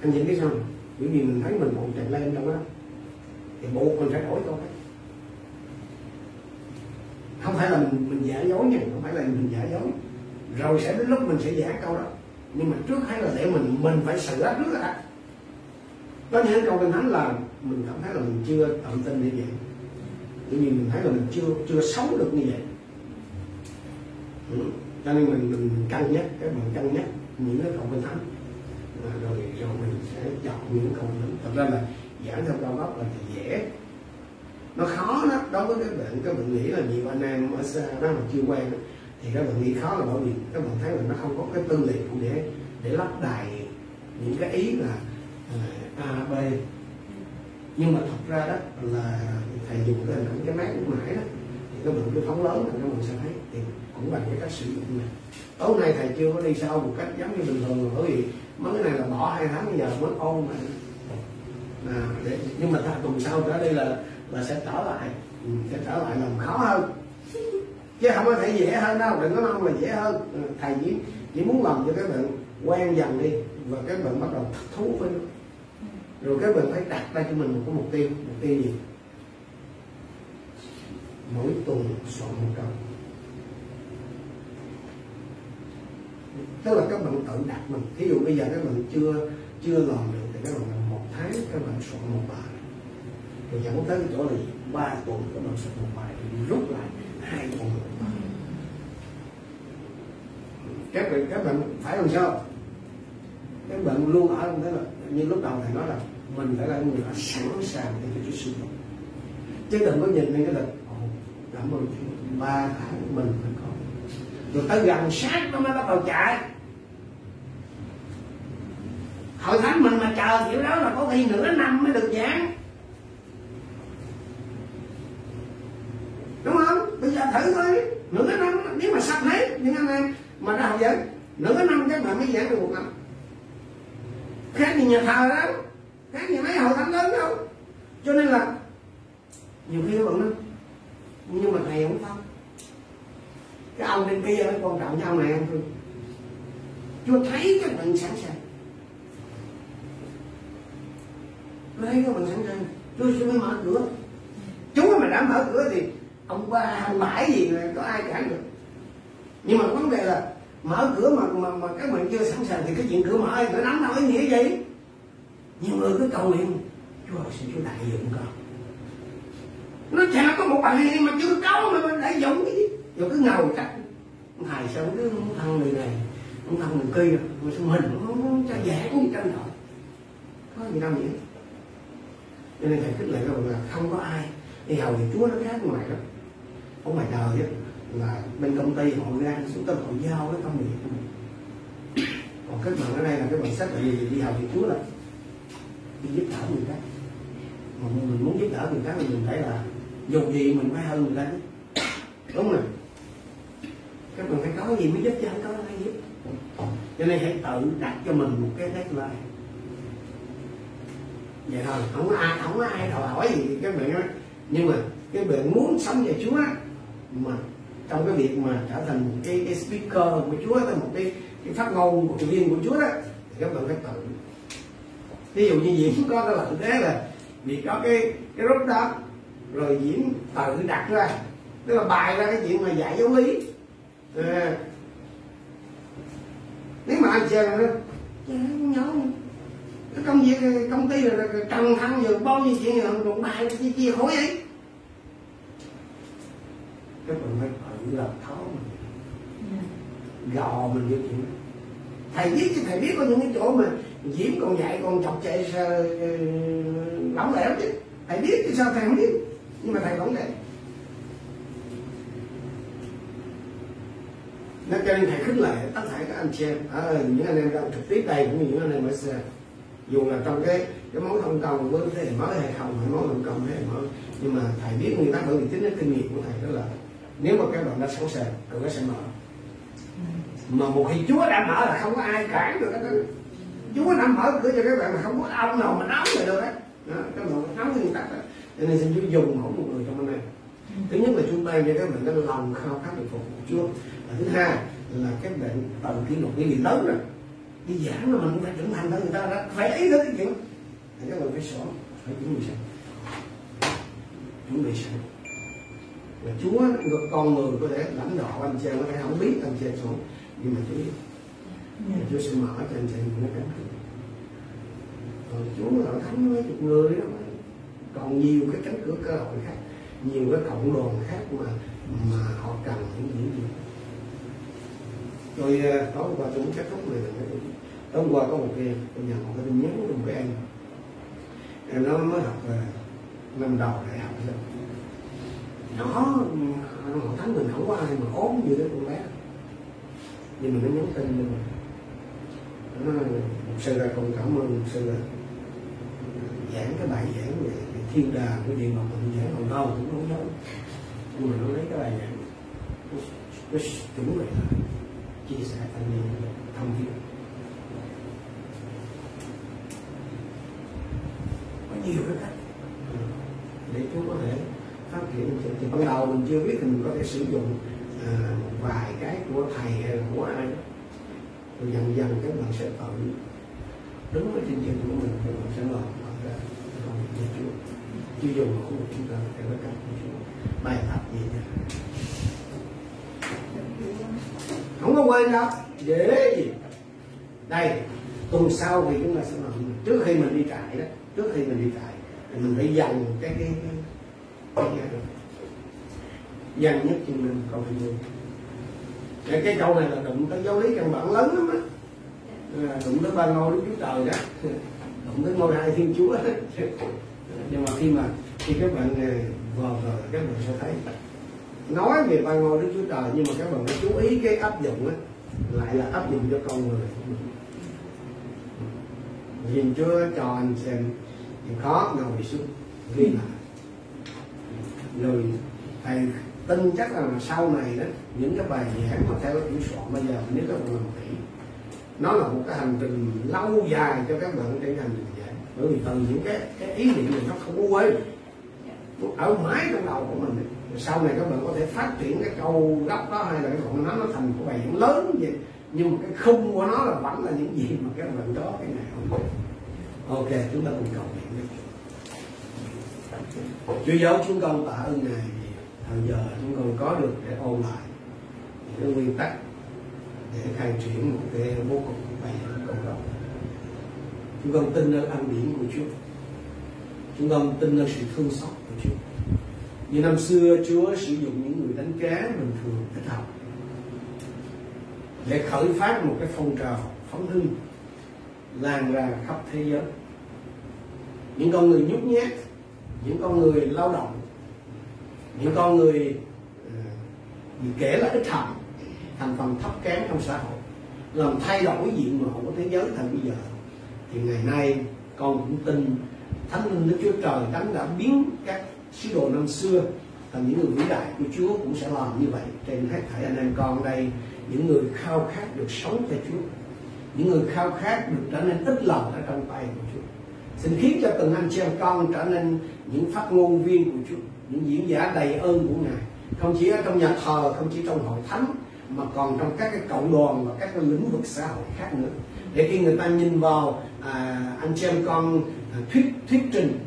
Anh nhìn cái sao bởi vì mình thấy mình bộn chạy lên trong đó. Thì buộc mình phải đổi câu cách không phải là mình, mình giả dối nha không phải là mình giả dối. Rồi sẽ đến lúc mình sẽ giả câu đó. Nhưng mà trước hay là để mình mình phải sửa trước đã có những câu kinh thánh là mình cảm thấy là mình chưa tự tin như vậy. Tự nhiên mình thấy là mình chưa chưa sống được như vậy. Ừ. cho nên mình mình cân nhắc cái mình cân nhắc những cái câu kinh thánh. Rồi rồi mình sẽ chọn những câu kinh thánh. Thật ra là giảng theo cao gốc là thì dễ nó khó đó đối với các bạn các bạn nghĩ là nhiều anh em ở xa đó mà chưa quen đó, thì các bạn nghĩ khó là bởi vì các bạn thấy là nó không có cái tư liệu để để lắp đầy những cái ý là à, a b. Nhưng mà thật ra đó là thầy dùng cái hình ảnh cái máy lúc nãy đó thì các bạn cứ phóng lớn là các bạn sẽ thấy thì cũng bằng cái cách sử dụng này. Tối nay thầy chưa có đi sâu một cách giống như bình thường bởi vì mấy cái này là bỏ hai tháng bây giờ mới ôn mà. À, để, nhưng mà tuần sau trở đi là và sẽ trở lại. Ừ, sẽ trở lại làm khó hơn. Chứ không có thể dễ hơn đâu đừng có mong là dễ hơn. Ừ, thầy chỉ chỉ muốn làm cho các bạn quen dần đi và các bạn bắt đầu thích thú với nó. Rồi các bạn phải đặt ra cho mình một cái mục tiêu mục tiêu gì? Mỗi tuần soạn một câu. Tức là các bạn tự đặt mình. Thí dụ bây giờ các bạn chưa chưa làm được thì các bạn làm một tháng các bạn soạn một bài thì dẫn tới cái chỗ là ba tuần của mình soạn một bài thì rút lại hai tuần các bệnh các bệnh phải làm sao? Các bệnh luôn ở thế là như lúc đầu thầy nói là mình phải là người đã sẵn sàng để cho Chúa sử dụng. Chứ đừng có nhìn lên cái lịch cảm ơn Chúa. Ba tháng mình phải có. Rồi tới gần sát nó mới bắt đầu chạy. Hội thánh mình mà chờ kiểu đó là có khi nửa năm mới được giảng đúng không bây giờ thử thôi nửa cái năm nếu mà sắp hết những anh em mà đã học dẫn nửa cái năm các bạn mới giảng được một năm. Khác gì nhà thờ đó khác gì mấy hội thánh lớn đâu. Cho nên là nhiều khi các bạn nói, nhưng mà thầy không không cái ông bên kia nó quan trọng cho ông này không thương chúa thấy các bạn sẵn sàng. Chúa thấy các bạn sẵn sàng. Chúa sẽ mới mở cửa. Chúa mà đã mở cửa thì ông ba ông gì là có ai cản được. Nhưng mà vấn đề là mở cửa mà mà, mà các bạn chưa sẵn sàng thì cái chuyện cửa mở cửa đóng đâu ý nghĩa gì nhiều người cứ cầu nguyện chúa xin chúa đại dụng con. Nó chả có một bài mà chưa có mà mình đại dụng cái gì. Rồi cứ ngầu chắc thầy sao cứ muốn thân người này muốn thân người kia mà sao mình cũng không muốn cho dễ cũng cho nổi. Có gì đâu vậy? Cho nên thầy khích lệ rằng là không có ai. Thì hầu thì chúa nó khác ngoài đó của ngoài đời á là bên công ty họ ra xuống tâm họ giao cái công việc của mình. Còn các bạn ở đây là các bạn là gì? Đi học thì chúa là đi giúp đỡ người khác. Mà mình muốn giúp đỡ người khác thì mình phải là, dù gì mình phải hơn người ta. Chứ đúng rồi. Các bạn phải có gì mới giúp chứ không có ai giúp. Cho nên hãy tự đặt cho mình một cái deadline. Vậy thôi, không có ai, không có ai đòi hỏi gì. Các bạn nói, nhưng mà cái bạn muốn sống về Chúa mà trong cái việc mà trở thành một cái, cái speaker của Chúa hay một cái, cái phát ngôn của viên của Chúa đó thì các bạn phải tự. Ví dụ như diễn có cái lợi thế là vì có cái cái rốt đó rồi diễn tự đặt ra tức là bài ra cái chuyện mà dạy giáo lý à, nếu mà anh chơi nó nhớ cái công việc công ty là trần thăng giờ bao nhiêu chuyện rồi còn bài chia chia khối ấy cái mình phải tự làm khó mình gò mình vô chuyện thầy biết chứ thầy biết có những cái chỗ mà diễm còn dạy còn chọc chạy lỏng lẻo chứ. Thầy biết chứ sao thầy không biết? Nhưng mà thầy vẫn vậy nên cho nên thầy khích lệ tất cả các anh chị em. À, những anh em đang trực tiếp đây cũng như những anh em ở xa. Dù là trong cái cái mối thông công với thế hệ mới hay không hay mối thông công thế hệ mới. Nhưng mà thầy biết người ta bởi vì tính cái kinh nghiệm của thầy đó là nếu mà các bạn đã sẵn sàng cửa sẽ mở. Mà một khi Chúa đã mở là không có ai cản được đó Chúa đã mở cửa cho các bạn mà không có ông nào mà đóng lại được đấy đó, các bạn nắm nguyên tắc đó. Cho nên xin Chúa dùng mỗi một người trong anh em thứ nhất là chúng ta cho các bạn cái lòng khao khát được phục vụ Chúa. Và thứ hai là các bạn tự kỷ luật cái gì lớn rồi đi giảng mà mình cũng phải trưởng thành hơn người ta đó. Phải ý thức cái chuyện thì các bạn phải sổ phải chuẩn bị sẵn. Chuẩn bị sẵn và Chúa con người có thể lãnh đạo anh chị em có thể không biết anh chị em sống. Nhưng mà Chúa biết. Và Chúa sẽ mở cho anh chị em những cái cánh cửa. Còn Chúa là thánh mấy chục người đó. Còn nhiều cái cánh cửa cơ hội khác nhiều cái cộng đoàn khác mà mà họ cần những gì gì rồi tối qua tôi muốn kết thúc này. Là tối qua có một cái tôi nhận một cái tin nhắn của một cái em em nó mới học về năm đầu đại học. rồi nhỏ họ tháng mình không có ai mà ốm như cái con bé. Nhưng mình nó nhắn tin mình. Nó một sư ra con cảm ơn một sư là giảng cái bài giảng về thiên đàng cái điện ngọc mình giảng còn đâu cũng không nhớ. Nhưng mà nó lấy cái bài giảng nó, nó chuẩn bị lại chia sẻ thanh niên thông tin có nhiều cái cách để chúng có thể phát triển thì, thì ban đầu mình chưa biết thì mình có thể sử dụng à, một vài cái của thầy hay là của ai rồi dần dần các bạn sẽ tự đứng với trên chân của mình thì bạn sẽ làm ra công như Chúa. Chưa dùng của chúng ta phải cái cách của Chúa. Bài tập gì nha không có quên đâu. Dễ gì. Đây tuần sau thì chúng ta sẽ làm trước khi mình đi trại đó trước khi mình đi trại thì mình phải dành cái cái dành nhất cho mình câu chuyện cái cái câu này là đụng tới giáo lý căn bản lớn lắm á. À, đụng tới ba ngôi đức chúa trời đó. Đụng tới ngôi hai thiên chúa. Nhưng mà khi mà khi các bạn vào rồi các bạn sẽ thấy nói về ba ngôi đức chúa trời nhưng mà các bạn phải chú ý cái áp dụng á lại là áp dụng cho con người. Nhìn chúa cho anh xem thì khó ngồi xuống. Ghi lại rồi thầy tin chắc là sau này đó, những cái bài giảng mà theo cái kiểu soạn, bây giờ nếu các bạn làm kỹ, nó là một cái hành trình lâu dài cho các bạn trên hành trình giảng. Bởi vì từ những cái cái ý niệm này nó không có quên. Nó ở mãi trong đầu của mình. Rồi sau này các bạn có thể phát triển cái câu gốc đó hay là cái đoạn nó nó thành một bài giảng lớn vậy. Nhưng mà cái khung của nó là vẫn là những gì mà các bạn đó cái ngày hôm nay. Ok, chúng ta cùng cầu nguyện Chúa giáo chúng con tạ ơn ngài thời giờ chúng con có được để ôn lại những nguyên tắc để khai triển một cái bố cục bày giảng cộng đồng. Chúng con tin nơi ăn điển của Chúa. Chúng con tin nơi sự thương xót của Chúa. Như năm xưa, Chúa sử dụng những người đánh cá bình thường thích học để khởi phát một cái phong trào phóng hưng, lan ra khắp thế giới. Những con người nhút nhát những con người lao động, những con người ờ, bị kể là ít hạnh thành phần thấp kém trong xã hội, làm thay đổi diện mạo của thế giới thành bây giờ. Thì ngày nay, con cũng tin thánh linh đức chúa trời đấng đã biến các sứ đồ năm xưa thành những người vĩ đại của chúa cũng sẽ làm như vậy. Trên hết thảy, anh em con đây, những người khao khát được sống cho chúa, những người khao khát được trở nên ít lòng ở trong tay của xin khiến cho từng anh chị em con trở nên những phát ngôn viên của chúa những diễn giả đầy ơn của ngài. Không chỉ ở trong nhà thờ không chỉ trong hội thánh mà còn trong các cái cộng đoàn và các cái lĩnh vực xã hội khác nữa. Để khi người ta nhìn vào à, anh chị em con à, thuyết thuyết trình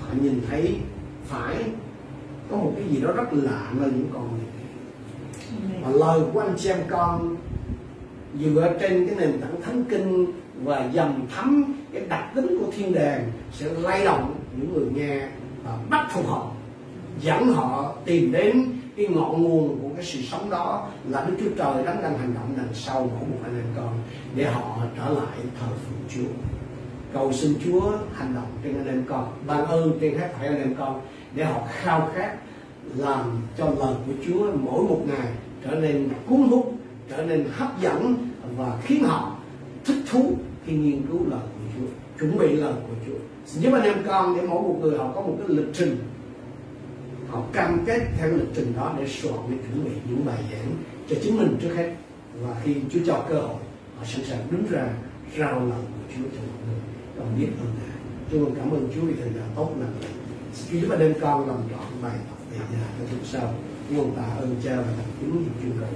họ nhìn thấy phải có một cái gì đó rất lạ nơi những con người và lời của anh chị em con dựa trên cái nền tảng thánh kinh và dầm thấm cái đặc tính của thiên đàng sẽ lay động những người nghe và bắt phục họ, dẫn họ tìm đến cái ngọn nguồn của cái sự sống đó là Đức Chúa Trời đang đang hành động đằng sau mỗi một anh em con để họ trở lại thờ phượng Chúa. Cầu xin Chúa hành động trên anh em con, ban ơn trên hết thảy anh em con để họ khao khát làm cho lời của Chúa mỗi một ngày trở nên cuốn hút, trở nên hấp dẫn và khiến họ thích thú khi nghiên cứu lời của Chúa, chuẩn bị lời của Chúa. Xin giúp anh em con để mỗi một người họ có một cái lịch trình. Họ cam kết theo lịch trình đó để soạn để chuẩn bị những bài giảng cho chính mình trước hết. Và khi Chúa cho cơ hội, họ sẵn sàng đứng ra rao lời của Chúa cho mọi người. Còn biết ơn Ngài. Chúng con cảm ơn Chúa vì thời gian tốt lành. Chúa giúp anh em con làm trọn bài tập về nhà cho tuần sau. Chúng con tạ ơn Cha và thành kính những chương cầu